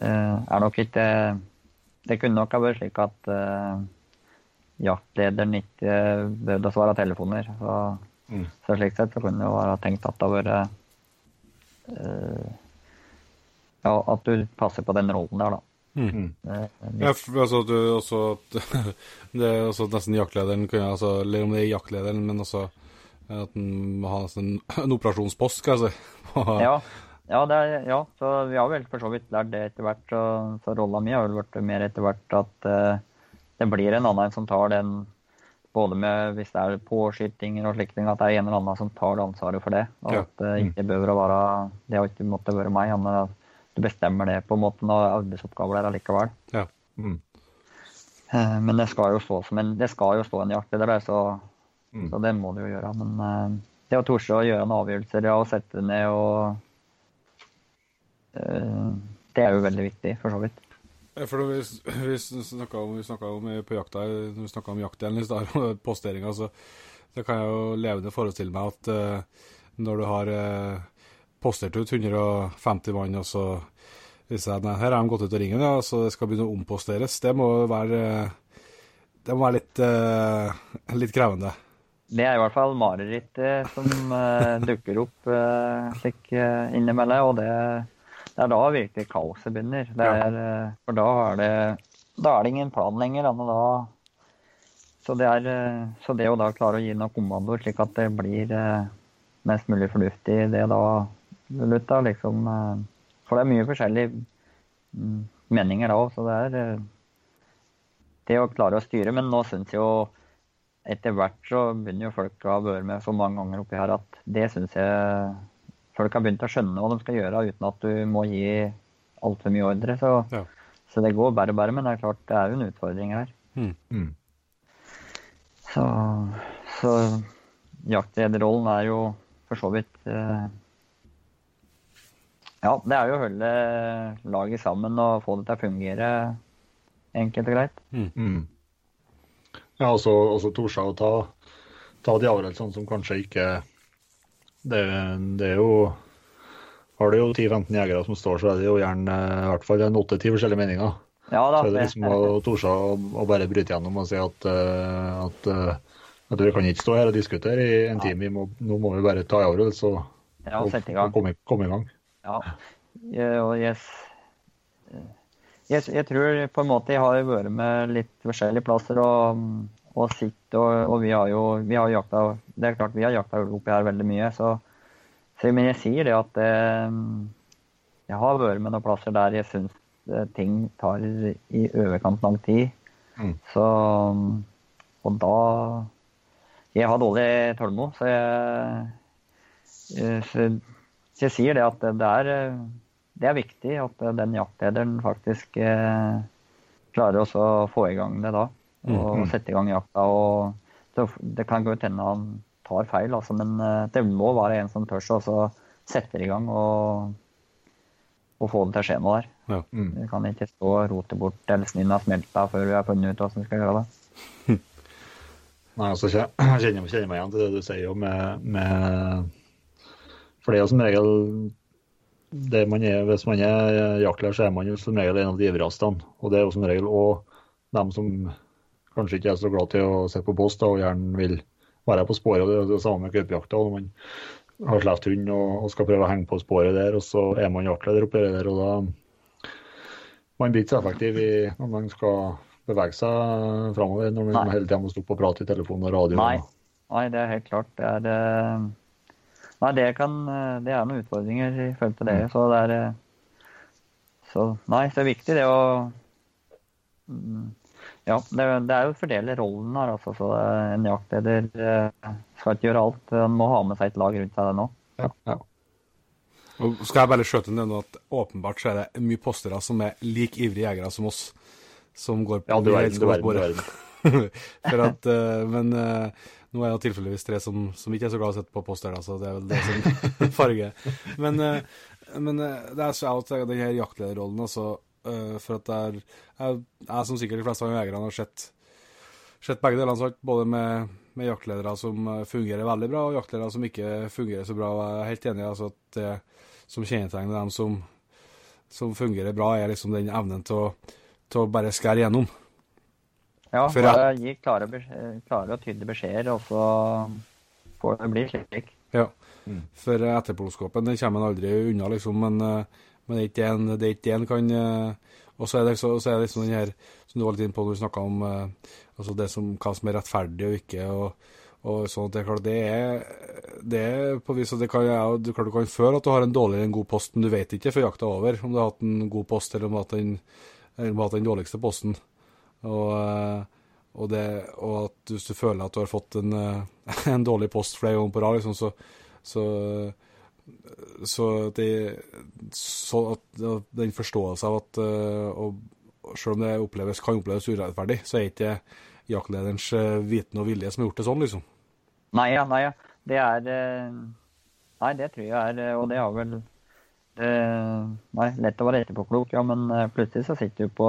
eh, er nok ikke Det kunne nok ha vært slik at uh, jaktlederen ikke behøvde å svare telefoner. Så, Mm. så slik sett så kunne det jo være tenkt at det har vært uh, Ja, at du passer på den rollen der, da. Mm. Det er Ja, for, altså, du også at [LAUGHS] Det er også nesten jaktlederen kunne altså, Eller om det er jaktlederen, men også at den må ha nesten en operasjonspost, skal jeg si. [LAUGHS] Ja, ja, det er, ja, så vi har vel for så vidt lært det etter hvert. Så, så rolla mi har vel blitt mer etter hvert at uh, det blir en annen som tar den både med hvis det er påskytinger og slike ting, at det er en eller annen som tar ansvaret for det. Og Ja. at det ikke behøver å være Det har ikke måttet være meg, men at du bestemmer det på en måte når arbeidsoppgaver der allikevel. Ja. Mm. Eh, Men det skal jo stå som en, det skal jo stå en jaktleder der, så, Mm. så det må du jo gjøre. Men eh, det å torde å gjøre en avgjørelse ja, og sette det ned og eh, Det er jo veldig viktig, for så vidt. Ja, For vi, vi snakka om, om på jakta, når vi snakka om jaktdelen i stad, [LAUGHS] og posteringa, så det kan jeg jo levende forestille meg at uh, når du har eh, postert ut 150 mann, og så viser jeg at her har de gått ut av ringen, ja, så det skal begynne å omposteres, det må være eh, det må være litt, eh, litt krevende. Det er i hvert fall marerittet som eh, dukker opp eh, slik eh, innimellom. Og det, det er da virkelig kaoset begynner. Det er, eh, For da er det, da er det ingen plan lenger. Da, da, så, det er, eh, så det å da klare å gi noen kommandoer slik at det blir eh, mest mulig fornuftig, det da Lutta, liksom For det er mye forskjellige mm, meninger da òg, så det er det å klare å styre. Men nå syns jo etter hvert så begynner jo folk å ha vært med så mange ganger oppi her at det syns jeg folk har begynt å skjønne hva de skal gjøre uten at du må gi altfor mye ordre. Så, ja. så, det går bare bare, men det er klart det er jo en utfordring her. Mm. Mm. Så, så jaktlederrollen er jo for så vidt eh, Ja, det er jo å holde laget sammen og få det til å fungere enkelt og greit. Mm. mm. Ja, og så torde å ta, ta de avgjørelsene som kanskje ikke det, det, er jo Har du jo 10-15 jegere som står, så er det jo gjerne i hvert fall en 8-10 forskjellige meninger. Ja, da, så er det liksom å torde å, bare bryte gjennom og si at, eh, at, eh, at vi kan ikke stå her og diskutere i en time. Vi må, nå må vi bare ta en avgjørelse og, ja, og, og komme, komme, i gang. Ja, Jeg, yes. jeg, jeg, tror på en måte jeg har vært med litt forskjellige plasser og og sitt, og, og, vi har jo vi har jakta Det er klart vi har jakta ulv oppi her veldig mye, så, så, Men jeg sier det at eh, jeg har vært med noen plasser der jeg syns eh, ting tar i overkant lang tid. Mm. Så Og da Jeg har dårlig tålmodighet, så jeg, eh, så, så jeg sier det at det er, det er viktig at den jaktlederen faktisk eh, klarer også å få i gang det da og mm. sette i gang jakta. og Det, det kan godt hende han tar feil, altså, men eh, det må være en som tør å sette i gang og, og, få det til å skje noe der. Ja. Mm. Vi kan ikke stå og rote bort eller snøen har smelta før vi har funnet ut hvordan vi skal gjøre det. [LAUGHS] Nei, altså, Jeg kjenner, kjenner meg igjen til det du sier jo med, med For det er jo som regel det man er, Hvis man er jaktlærer, så er man jo som regel en av de ivrigste. Og det er jo som regel òg dem som kanskje ikke er så glad til å sitte på post og gjerne vil være på sporet. Det er det samme med gaupejakta. Når man har sluppet hund og, skal prøve å henge på sporet der, og så er man jaktleder oppi der. og da Man blir ikke så effektiv i, når man skal bevege seg framover, når man Nei. hele tida må stå og prate i telefon og radio. Nei. Nei, det er helt klart. Det er, eh, Nei, det, kan, eh, det er noen utfordringer i forhold til det. Mm. Så det er eh, så, Nei, så er det viktig det å mm, ja, det, det, er jo å fordele rollen her. Altså, så en jaktleder eh, skal ikke gjøre alt. Han må ha med seg et lag rundt seg nå. Ja, ja. Og skal jeg bare skjøte inn at åpenbart så er det mye postere som er like ivrige jegere som oss, som går på ja, du er, du er, du er. [LAUGHS] For at, men uh, nå er det tilfeldigvis tre som, som, ikke er så glad i å sette på poster, så det er vel det som [LAUGHS] farger. Men, uh, men det er så out, den her jaktlederrollen, altså Uh, for at det er jeg, jeg, som sikkert de fleste av jegerne, har sett, sett begge delene sagt, både med, med, jaktledere som eh, fungerer veldig bra, og jaktledere som ikke fungerer så bra. Jeg er helt enig i altså, at det som kjennetegner dem som, som, fungerer bra, er liksom den evnen til å, til å bare skære gjennom. Ja, for å gi klare, klare, og tydelige beskjeder, og så får det bli slik. Ja, mm. for etterpåklokskapen kommer en aldri unna, liksom. men uh, men det er ikke en, det er ikke en kan eh, Og så er det, så, så er det liksom den her som du var litt inne på når du snakka om eh, altså det som, hva som er rettferdig og ikke. og, og sånn at det er klart, det er, det er på vis det kan, ja, du, du kan føle at du har en dårlig eller en god post, men du vet ikke før jakta er over om du har hatt en god post eller om du har hatt den, hatt den dårligste posten. Og, eh, og, det, og, at hvis du føler at du har fått en, [LAUGHS] en dårlig post flere ganger på rad, liksom, så, så så, det, så at, den forståelsen av at uh, og selv om det oppleves, kan oppleves urettferdig, så er ikke jaktlederens viten og vilje som har gjort det sånn, liksom. Nei ja, nei ja. Det er Nei, det tror jeg er Og det har vel Nei, lett å være etterpåklok, ja, men plutselig så sitter du på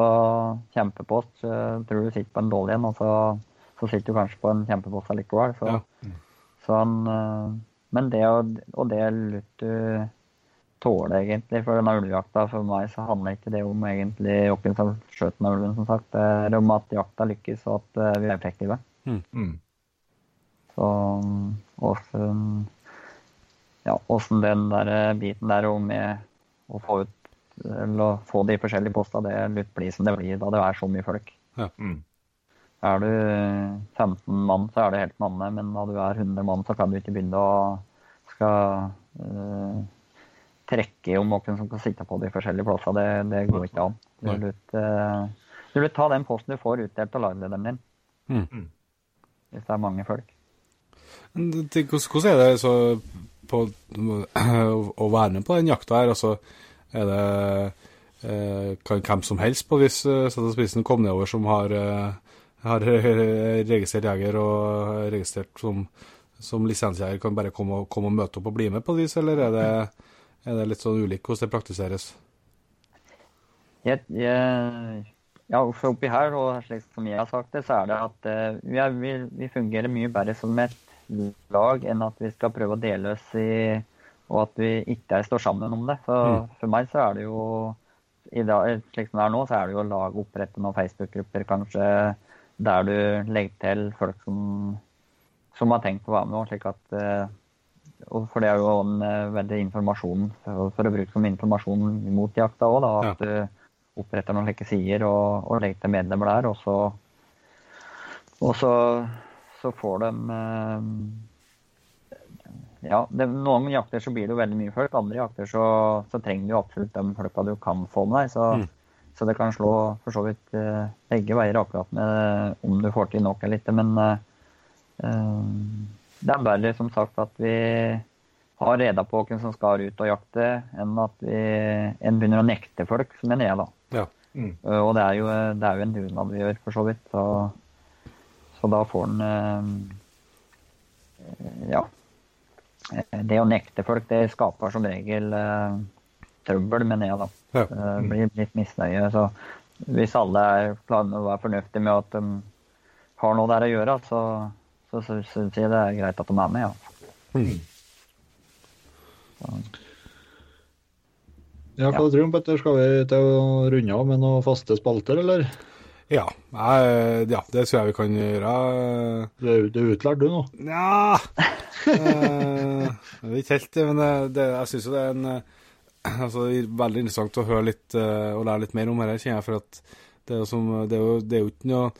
kjempepost. Tror du sitter på en dårlig en, og så, så sitter du kanskje på en kjempepost allikevel. Så, ja. så han men det og det du tåle, egentlig, for denne ulvejakta For meg så handler ikke det om egentlig hvem som skjøt den ulven, som sagt. Det er om at jakta lykkes, og at vi er effektive. Mm. Og Så åssen ja, åssen den der biten der og med å få ut eller få de forskjellige postene, det blir som det blir da det er så mye folk. Ja. Mm. Er du 15 mann, så er det helt manne, men da du er 100 mann, så kan du ikke begynne å skal uh, trekke om noen som kan sitte på de forskjellige plassene. Det, det går ikke an. Du vil, uh, du vil ta den posten du får utdelt av laglederen din. Mm. Hvis det er mange folk. Hvordan er det så på å være med på den jakta her? Altså, er det eh, Kan hvem som helst på hvis sette spissen kom nedover som har, har [LAUGHS] registrert jeger og registrert som, som lisensjeger, kan bare komme og, komme og, møte opp og bli med på disse, eller er det, er det litt sånn ulikt hvordan det praktiseres? Jeg, jeg, ja, oppi her, og slik som jeg har sagt det, så er det at uh, vi, er, vi, vi, fungerer mye bedre som et lag enn at vi skal prøve å dele oss i Og at vi ikke står sammen om det. Så mm. for meg så er det jo i dag, slik som det er nå, så er det jo å lage opprette noen Facebook-grupper kanskje der du legger til folk som, som har tenkt å være med. slik at uh, For det er jo en uh, veldig informasjon for, for, å bruke som informasjon mot jakta òg, at ja. du oppretter noen slike sider og, og legger til medlemmer der. Og så, og så så får de eh, Ja, det, noen jakter så blir det jo veldig mye folk. Andre jakter så, så trenger du absolutt de folka du kan få med deg. Så, mm. så det kan slå for så vidt uh, begge veier akkurat med om du får til nok eller ikke. Men uh, det er bare som sagt at vi har reda på hvem som skal ut og jakte, enn at vi en begynner å nekte folk, som mener jeg, da. Ja. Mm. Uh, og det er, jo, det er jo en dugnad vi gjør, for så vidt. Så så da får han eh, Ja. Det å nekte folk, det skaper som regel eh, trøbbel, mener jeg, da. Ja. Det blir litt misnøye. Så hvis alle er klare å være fornuftige med at de har noe der å gjøre, så, så, så syns jeg det er greit at de er med, ja. Mm. Ja, hva ja. tror du, Petter? Skal vi til å runde av med noen faste spalter, eller? Ja, jeg, ja, det tror jeg vi kan gjøre. Du er, du er utlært, du nå? Nja eh, Jeg vet ikke helt, men det, jeg syns jo det er en altså, veldig interessant å høre litt eh, og lære litt mer om dette, kjenner jeg. For at det er jo, som, det er jo, det er jo ikke noe,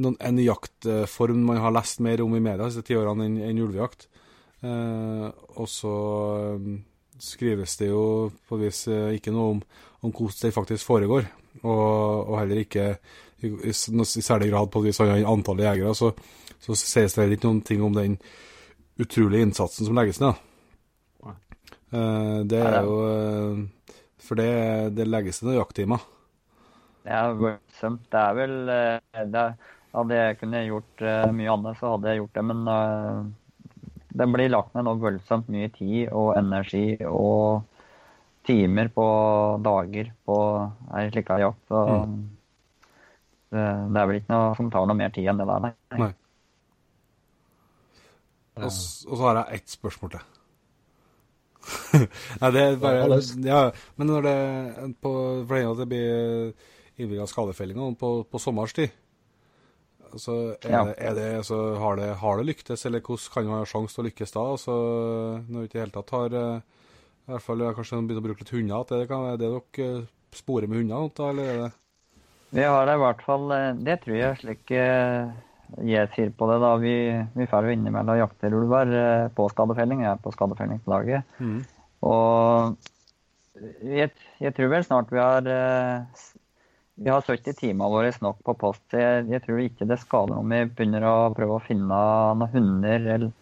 noen, en jaktform man har lest mer om i media disse ti årene enn en ulvejakt. Eh, og så eh, skrives det jo på et vis eh, ikke noe om, om hvordan det faktisk foregår. Og, og heller ikke i, i, i særlig grad på hvis antallet jegere, så, så sies det ikke noen ting om den utrolige innsatsen som legges ned. Uh, det er jo uh, For det, det legges ned jakttimer. Ja, voldsomt. Det er vel eh, det, Hadde jeg kunnet gjort mye annet, så hadde jeg gjort det. Men det blir lagt ned noe voldsomt mye tid og energi og timer på dager på ei slik jakt. Så mm. Det, er vel ikke noe som tar noe mer tid enn det der, nei. nei. Og, så har jeg ett spørsmål til. [LAUGHS] nei, det er bare Ja, men når det på, For det, det blir innvilga skadefellinger på, på sommerstid, så er ja. det, er det, så har, det, har det lyktes, eller hvordan kan man ha sjanse til å lykkes da? Altså, når vi ikke i det hele tatt har i hvert fall kanskje begynner å bruke litt hunder. At det, kan, er det dere eh, sporer med hunder, eller er det Vi har det i hvert fall eh, Det tror jeg slik eh, jeg sier på det. da, Vi, vi får jo innimellom jakter ulver på skadefelling. Jeg er på skadefellingslaget. Mm. Og jeg, jeg, tror vel snart vi har vi har 70 timer våre nok på post. Jeg, jeg tror ikke det skader om vi begynner å prøve å finne noen hunder eller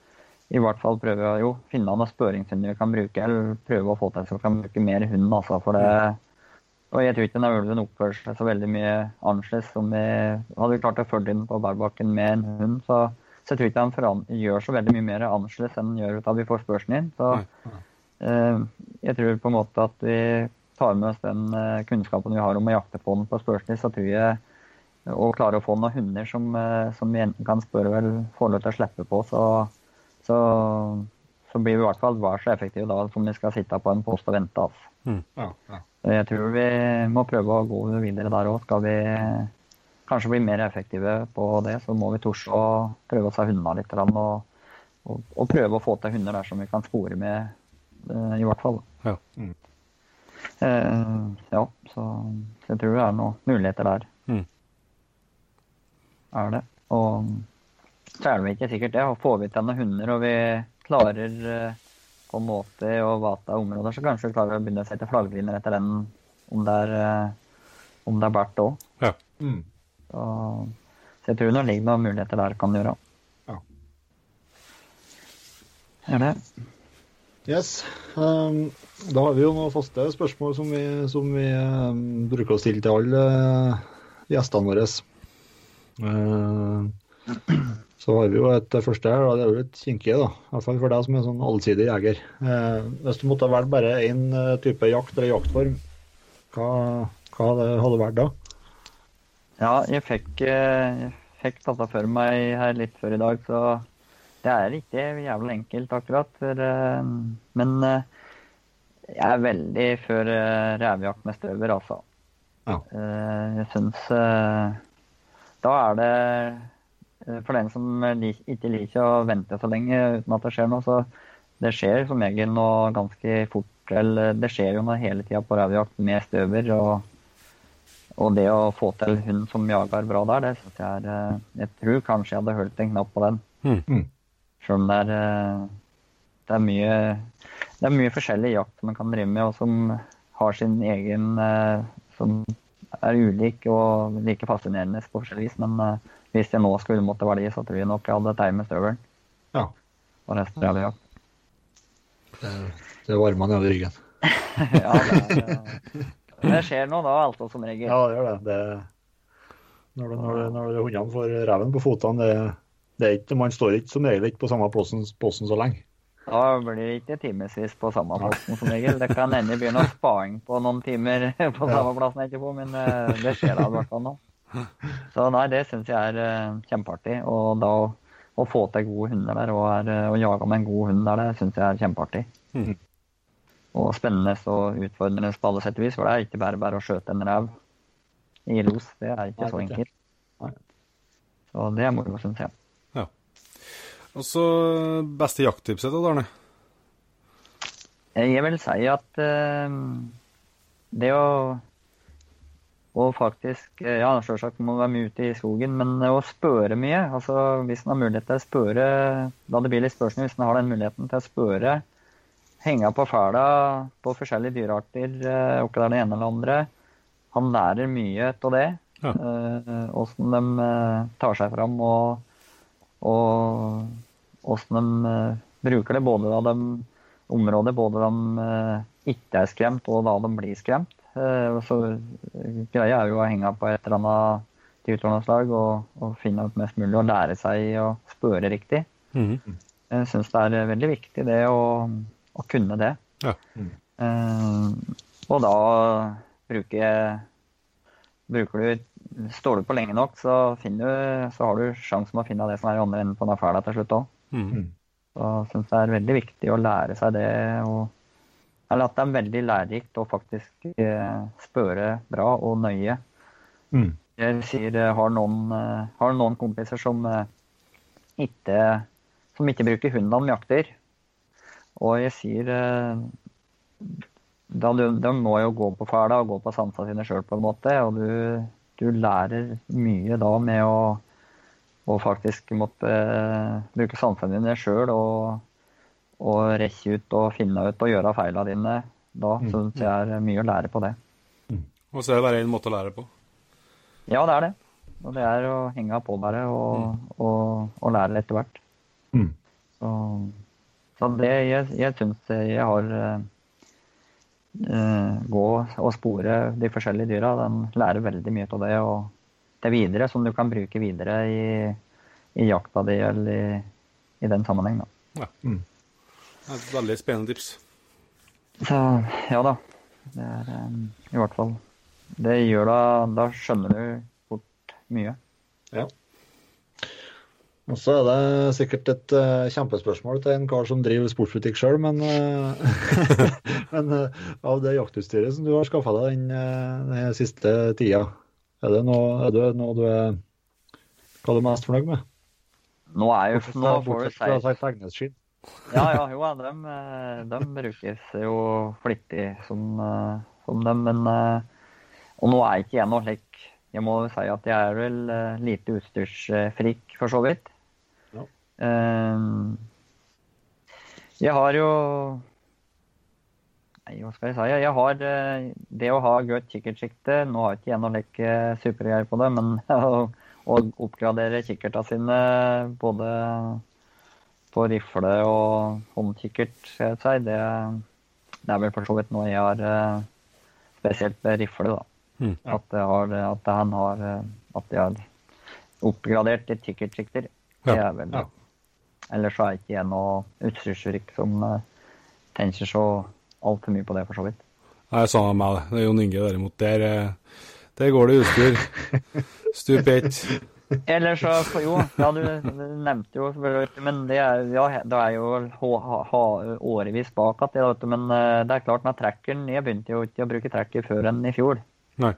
i hvert fall prøve å jo, finne noen spørringshunder vi kan bruke, eller prøve å få til så vi kan bruke mer hund. Altså, for det, og jeg tror ikke den ulven oppfører seg så veldig mye annerledes. Som vi, hadde klart å følge inn på bærbakken med en hund, så, så jeg tror ikke han gjør så veldig mye mer annerledes enn han gjør da vi får spørselen inn. Så eh, jeg tror på en måte at vi tar med oss den eh, kunnskapen vi har om å jakte på den på spørselen, så tror jeg å klare å få noen hunder som, eh, som vi enten kan spørre vel får lov til å slippe på, så så, så blir vi i hvert fall hver så effektive da som vi skal sitte på en post og vente. Altså. Mm. Ja, ja. Jeg tror vi må prøve å gå videre der òg. Skal vi kanskje bli mer effektive på det, så må vi tors å prøve å se hundene litt. Og, og, og, prøve å få til hunder der som vi kan spore med, eh, i hvert fall. Ja. Mm. Eh, ja, så, så jeg tror det er noen muligheter der. Mm. Er det. Og så er det ikke sikkert det. Får vi til noen hunder og vi klarer eh, på måte å vata områder, så kanskje vi klarer å begynne å sette flagglinjer etter den om det er, eh, om det er bært òg. Ja. Mm. Så, så jeg tror det ligger noen muligheter der kan gjøre. Ja. Er det? Yes. Um, da har vi jo noen faste spørsmål som vi, som vi um, bruker å stille til alle uh, gjestene våre. Uh, så har vi jo et første her, og det er jo litt kinkig, da. I hvert fall for deg som er en sånn allsidig jeger. Eh, hvis du måtte velge bare én uh, type jakt eller jaktform, hva, hva hadde det vært da? Ja, jeg fikk, eh, jeg fikk tatt for meg her litt før i dag, så det er ikke jævlig enkelt akkurat. For, eh, men eh, jeg er veldig for eh, revejakt med støver, altså. Ja. Eh, Jeg syns eh, Da er det eh, For den som ikke liker å vente så lenge uten at det skjer noe, så det skjer som regel noe ganske fort. Eller det skjer jo noe hele tida på radiojakt med støver. og og det å få til hund som jager bra der, det syns jeg er eh, Jeg tror kanskje jeg hadde holdt en knapp på den. Mm. Selv om det er, eh, det er mye Det er mye forskjellig jakt man kan drive med, og som har sin egen eh, Som er ulik og like fascinerende på forskjellig vis. Men eh, hvis jeg nå skulle måtte velge, så tror jeg nok jeg hadde tatt med støvelen. Ja. Og resten av jakt. Det, det varmer ned i ryggen. [LAUGHS] ja, det, eh, det skjer noe da, altså, som regel. Ja, det gjør det. det når, det, når, når hundene får reven på fotene, det, det er ikke, man står ikke som regel ikke på samme plassen, plassen så lenge. Da blir det ikke timevis på samme plassen som regel. Det kan hende begynne å sparing på noen timer [LAUGHS] på samme plassen etterpå, men eh, det skjer da i hvert fall nå. [LAUGHS] Så nei, det syns jeg er eh, kjempeartig. Og da å, å få til gode hunder der og, er, eh, og jage med en god hund der, det syns jeg er kjempeartig. Mm. Og spennende og utfordrende på alle sett og vis, for det er ikke bare bare å skjøte en rev i los. Det er ikke Nei, så enkelt. Nei. Så det er moro, syns jeg. Ja. Og så beste jakttipset da, Arne? Jeg vil si at uh, det å å faktisk eh, Ja, selvsagt må man være mye ute i skogen, men å spørre mye. altså Hvis man har mulighet til å spørre Da det blir litt spørsmål hvis man har den muligheten til å spørre, henge på fæla på forskjellige dyrearter, eh, om det er det ene eller andre. Han lærer mye av det. Ja. Åssen de eh, tar seg fram, og, og åssen de eh, bruker det. Både da de områder både de eh, ikke er skremt, og da de blir skremt. Så eh, greia er jo å henge på et eller annet tiltrådslag og, og finne ut mest mulig og lære seg å spørre riktig. Mm. Jeg syns det er veldig viktig det å, å kunne det. Ja. Eh, og da bruker Bruker du Står du på lenge nok, så, du, så har du sjansen å finne det som er i andre enden på den fæla til slutt òg. Mm. Så jeg syns det er veldig viktig å lære seg det. Og, eller at det er veldig lærerikt å faktisk eh, spørre bra og nøye. Mm. Jeg sier jeg har noen, eh, har noen kompiser som eh, ikke, som ikke bruker hund når de jakter. Og jeg sier eh, da du, De må jo gå på fæla og gå på sansene sine sjøl, på en måte. Og du, du lærer mye da med å, å faktisk måtte eh, bruke sansene dine sjøl og, og rekke ut og finne ut og gjøre feilene dine. Da Mm. syns jeg er mye å lære på det. Og så er det bare én måte å lære på. Ja, det er det. Og det er å henge på bare og, og, og lære etter hvert. Mm. Så, så det jeg, jeg syns jeg har eh, eh, Gå og spore de forskjellige dyra, den lærer veldig mye av det. Og det videre som du kan bruke videre i, i jakta di eller i, i den sammenheng. Da. Mm. Det er Et veldig spennende tips. Så ja da. Det er um, i hvert fall Det gjør da Da skjønner du fort mye. Ja. Og så er det sikkert et uh, kjempespørsmål til en kar som driver sportsbutikk sjøl, men, uh, [LAUGHS] men uh, av det jaktutstyret som du har skaffa deg den, den siste tida, er det noe, er det noe du er Hva er du mest fornøyd med? Nå er jo Bortsett nå fra, får du bortsett si fra Tegnesskinn. Ja, ja, jo, de, eh, de brukes jo flittig som, eh, som dem, men Og nå er ikke jeg noe slik Jeg må si at jeg er vel lite utstyrsfrik, for så vidt. Ja. Jeg har jo Nei, hva skal jeg si? Jeg har det å ha godt kikkertsikte Nå har ikke jeg noe like supergreier på det, men [LAUGHS] å oppgradere kikkertene sine både på rifle og håndkikkert, skal jeg si, det, det, er vel for så vidt noe jeg har spesielt med rifle. da. Mm. At, det har, at, han har, at de har oppgradert litt kikkertsikter. Det er vel Ja. Ellers så er ikke jeg noe utstyrsrik som tenker så altfor mye på det, for så vidt. Nei, samme med meg. Det er Jon Inge derimot. Der, der går det utstyr. [LAUGHS] Stup ett. Eller så Jo, ja, du, du nevnte jo selvfølgelig Men det er, ja, det er jo ha, ha, årevis bak at det, vet du. Men det er klart med trackeren Jeg begynte jo ikke å bruke tracker før enn i fjor. Nei.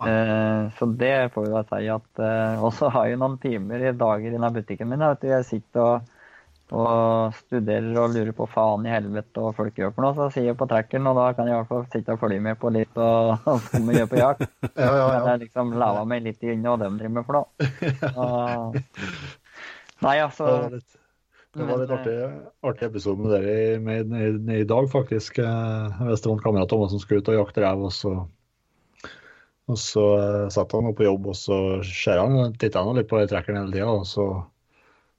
Eh, så det får vi da si at eh, Og så har jeg noen timer i dager i denne butikken min. Vet du. Jeg sitter og, og studerer og lurer på faen i helvete og folk gjør for noe. Så sier jeg på trackeren, og da kan jeg i hvert fall sitte og følge med på litt og, [LAUGHS] og få meg gjøre på jakt. [LAUGHS] Ja, ja, Men jeg liksom lava meg litt inn hva de driver med for noe. Og, [LAUGHS] nei, altså Det var litt, det var litt artig, artig episode med dere i, med, med i dag, faktisk. Eh, Hvis det var en kamerat av meg som skulle ut og jakte rev, og så, og så eh, satt han på jobb, og så ser han, titter han litt på trackeren hele tida, og så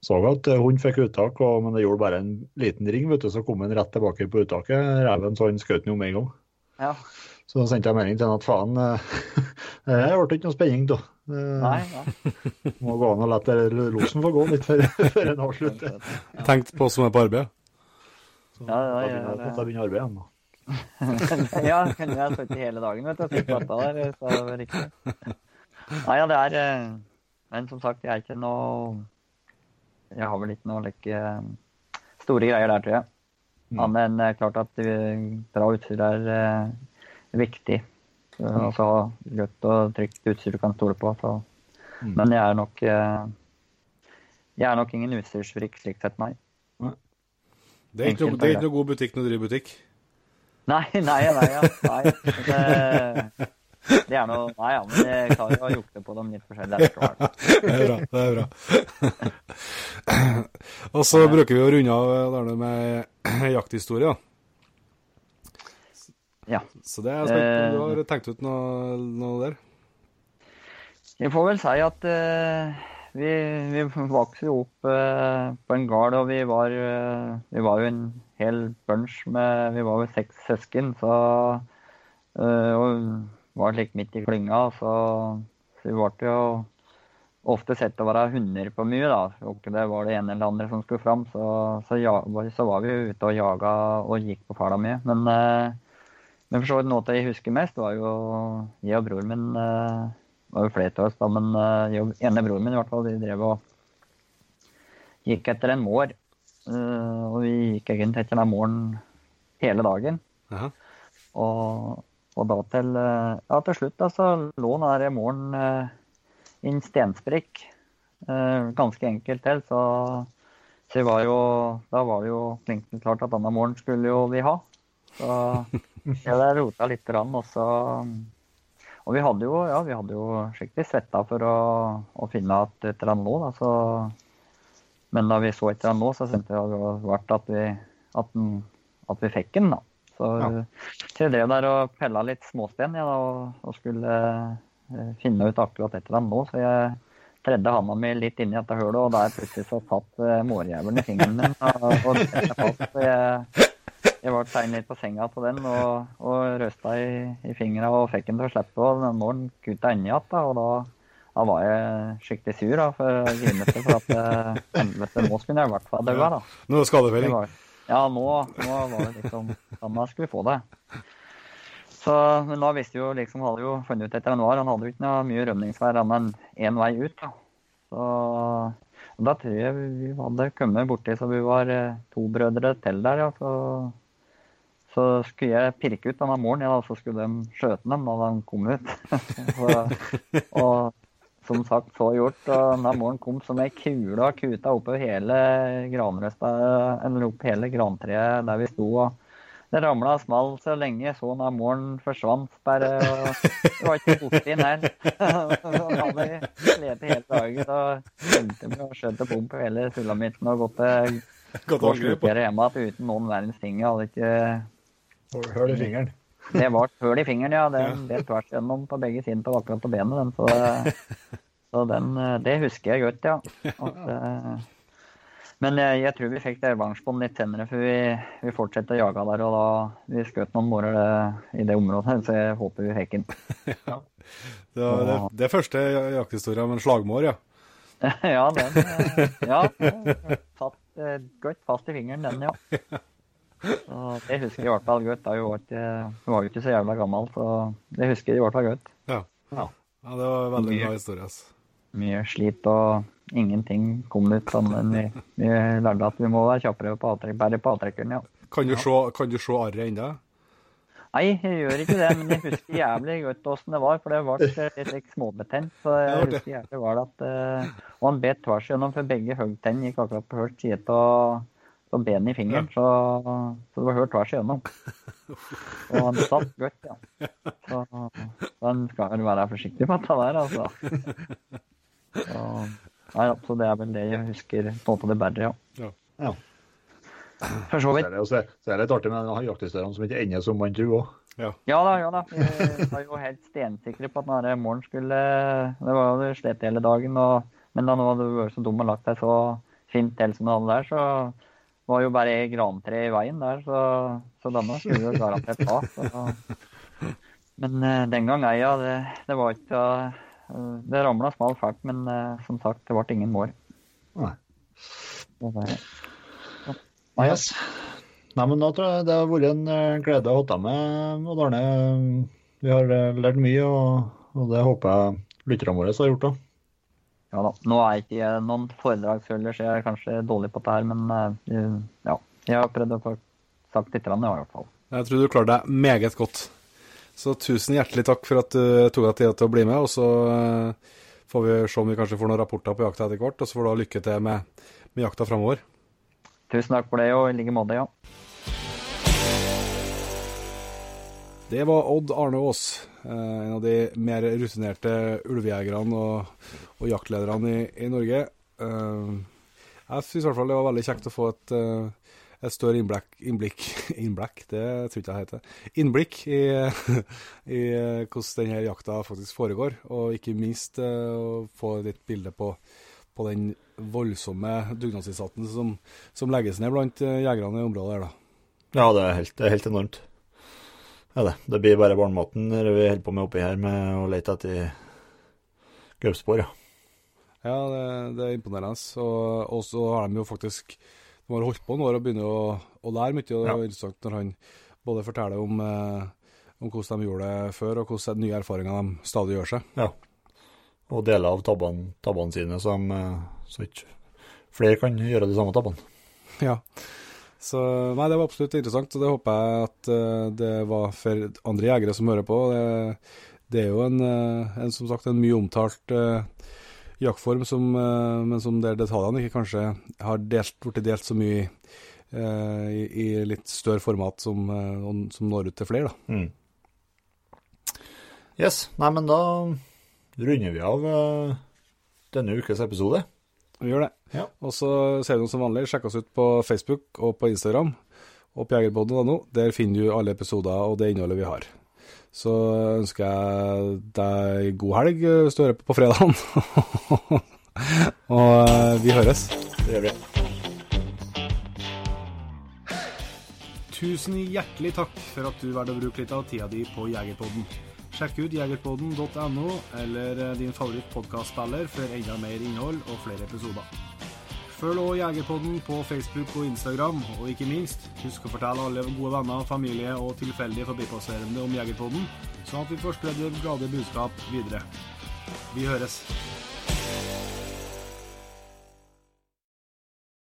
så at hund fikk uttak, og, men det gjorde bare en liten ring, vet du, så kom han rett tilbake på uttaket, reven, så han skjøt den jo med en gang. ja. Så da sendte jeg melding til han at faen, eh, [LAUGHS] det ble ikke noe spenning, da. Eh, Nei, ja. [LAUGHS] Må gå an å la det- losen få gå litt før, [LAUGHS] før en avslutter. Tenkt på som er på arbeid. Så Ja, ja, ja, begynner- jeg da begynner arbeidet igjen, da. ja, kunne jeg sittet hele dagen vet du, og sittet på der. Så det riktig. Nei, ja, det er eh, Men som sagt, jeg er ikke noe Jeg har vel ikke noe like, eh, store greier der, tror jeg. Ja, men det er klart at eh, bra utstyr er eh, viktig. Mm. Altså godt og trygt utstyr du kan stole på. Så. Mm. Men jeg er nok eh, Jeg er nok ingen utstyrsfrik slik sett, nei. Det er ikke det er ikke noe god butikk når du driver butikk. Nei, nei, nei. Ja, nei. [LAUGHS] Det, det er noe Nei, ja, men jeg klarer å jukte på dem litt forskjellig. Det er [LAUGHS] bra. det er bra. [LAUGHS] Og så bruker vi å runde av der med [CLEARS THROAT] jakthistorie. Ja. Så det er spent om du Eh. har tenkt ut noe, noe der. Jeg får vel si at uh, vi, vi vokste jo opp uh, på en gard, og vi var, uh, vi var jo en hel bunch med Vi var jo seks søsken, så eh, Og var slik midt i klynga, så, så vi ble jo ofte sett å være hunder på mye, da. Og det var det ene eller andre som skulle fram, så, så, ja, så var vi jo ute og jaga og gikk på fæla mye. Men, eh, men for så vidt noe jeg husker mest, var jo jeg og broren min eh, var jo flere av oss, da, men jeg og ene broren min i hvert fall, de drev og gikk etter en mår. Eh, og vi gikk egentlig etter den måren hele dagen. Jaha. Og, og da til, eh, ja, til slutt da, så lå den der morgen eh, i en stensprikk. eh, ganske enkelt til, så, så var jo, da var det jo klinkende klart at denne morgenen skulle jo vi ha. Så [LAUGHS] jeg rota litt, rann, og så og vi hadde jo, ja, vi hadde jo skikkelig svetta for å, å finne at eller annet lå. Da, så, men da vi så et eller annet nå, så syntes jeg det var at vi, at, den, at vi fikk den. da. Så, Ja. så jeg drev der og pella litt småsten ja, og, og skulle uh, finne ut akkurat etter dem nå. Så jeg tredde handa mi litt inn i dette hullet, og der plutselig så satt uh, mårjævelen i fingeren min. Og, og fast, så jeg, jeg ble tegnet litt på senga på den og, og røsta i, i fingra og fikk den til å slippe. Og den den kutta inni igjen, og da, da var jeg skikkelig sur da, for grinete. For at uh, helvete, nå skulle jeg i hvert fall daua, da. Nå er Det skadefelling. Ja, nå, nå var det liksom Sånn da skulle få det. Så, men da visste vi jo liksom, hadde jo funnet ut etter han var, han hadde jo ikke noe mye rømningsvær annet enn én vei ut. da. Så og da tror jeg vi hadde kommet borti så vi var eh, to brødre til der, ja. Så, så skulle jeg pirke ut denne moren, ja, da, så skulle de skjøte dem da de kom ut. [LAUGHS] så, og som sagt, så gjort. Og denne målen kom som ei kule og kuta oppover hele granrøsta, eller opp hele grantreet der vi sto. og det ramla og small så lenge jeg så den av moren forsvant bare. og Det var ikke borti inn her. Han hadde slitt hele dagen og endte med å skjøte bom på hele sulamitten og gått til Godt angrep. slukere hjemme igjen uten noen verdens ting. Jeg hadde ikke Høl i fingeren. Det var hull i fingeren, ja. Det, ble tvers gjennom på begge sider på akkurat på benet. Den, så, så den, det husker jeg godt, ja. At, eh, men jeg, jeg tror vi fikk det revansj på den litt senere, for vi, vi fortsatte å jage der. Og da vi skjøt noen morer det- i det området, her, så jeg håper vi fikk den. Det, var det, det er første jakthistoria med en slagmår, ja. [LAUGHS] ja, den eh, Ja. Satt eh, godt fast i fingeren, den, ja. [LAUGHS] [LAUGHS] Så det husker jeg i hvert fall godt. da hun var ikke, var jo ikke så jævla gammel, så det husker jeg i hvert fall godt. Ja, Ja. ja det var en veldig bra historie. Altså. Mye slit og ingenting kom ut sammen. vi, vi lærte at vi må være kjappere på avtrekk, bare på avtrekkeren, ja. Kan du se, kan du se arret ennå? Nei, jeg gjør ikke det, men jeg husker jævlig godt åssen det var, for det ble litt like, småbetent. Så jeg husker jævlig var at uh, Og han bet tvers gjennom, for begge hoggtennene gikk akkurat på hørt side av av benet i fingeren, så, så det var hørt tvers igjennom. [LAUGHS] Og han satt godt, ja. Så, så han skal vel være forsiktig med dette der, altså. Så, nei, ja, så det er vel det jeg husker på det bedre, ja. Ja. For så Så er det, så så er det litt artig med den jakthistorien som ikke ender som man tror òg. Ja da, ja da. Vi var jo helt stensikre på at denne morgen skulle Det var jo slet hele dagen, og, men da nå hadde du vært så dum og lagt deg så fint til som du hadde der, så var jo bare ei grantre i veien der, så, så denne skulle jo garantert ta. Så. Men uh, den gang ei, ja, det, det var ikke uh, Det ramla smalt fælt, men uh, som sagt, det ble ingen mål. Nei. Det var- Ja. Yes. Nei, men da tror jeg det har vært en glede å ha deg med, Odd Arne. Vi har lært mye, og, og det håper jeg lytterne våre har gjort òg. Ja da. Nå er jeg ikke noen foredragsholder, så jeg er kanskje dårlig på dette her, men eh, ja. Jeg har prøvd å få sagt litt, i hvert fall. Jeg tror du klarer deg meget godt. Så tusen hjertelig takk for at du tok deg tid til å bli med. Og så eh, får vi se om vi kanskje får noen rapporter på jakta etter hvert. Og så får du ha lykke til med, med jakta framover. Tusen takk for det, og i like måte, ja. Det var Odd Arne Aas, eh, en av de mer rutinerte ulvejegerne og, og jaktlederne i, i Norge. Eh, jeg syns i hvert fall det var veldig kjekt å få et, eh, et større innblikk, innblikk [LAUGHS] Innblikk, det tror ikke jeg heter. Innblikk i, [LAUGHS] i hvordan denne jakta faktisk foregår, og ikke minst å få litt bilde på, på den voldsomme dugnadsinnsatsen som, som legges ned blant jegerne i området her, da. Ja, det er helt, det er helt enormt. Ja, det. det blir bare barnematen når vi holder på med oppi her med å lete etter gaupespor, ja. Ja, det, det er imponerende. Og, så har de jo faktisk De har holdt på noen år og begynner å, å lære mye. Og det er interessant når han både forteller om, eh, om hvordan de gjorde det før, og hvordan nye erfaringer de stadig gjør seg. Ja, Og deler av tabbene, tabbene sine, som, eh, så ikke flere kan gjøre de samme tabbene. Ja. Så nei, det var absolutt interessant, og det håper jeg at uh, det var for andre jegere som hører på. Det, det er jo en, eh, en, som sagt, en mye omtalt uh, jaktform, som, uh, men som der detaljene ikke kanskje har delt, blitt delt så mye uh, i, i litt større format som, som når ut til flere. da. Mm. Yes. Nei, men da runder vi av denne ukes episode. Vi gjør det. Ja. Og så ser du noe som vanlig, sjekk oss ut på Facebook og på Instagram og på jegerpodden.no. Der finner du alle episoder og det innholdet vi har. Så ønsker jeg deg god helg hvis du hører på på fredagen. [LAUGHS] og eh, vi høres. Det gjør vi. Tusen hjertelig takk for at du valgte å bruke litt av tida di på Jegerpodden. Sjekk ut jegerpodden.no eller eh, din favoritt-podkastspiller for enda mer innhold og flere episoder. Følg også Jegerpodden på Facebook og Instagram, og ikke minst, husk å fortelle alle gode venner, familie og tilfeldige forbipasserende om Jegerpodden, sånn at vi får spredd det glade budskap videre. Vi høres.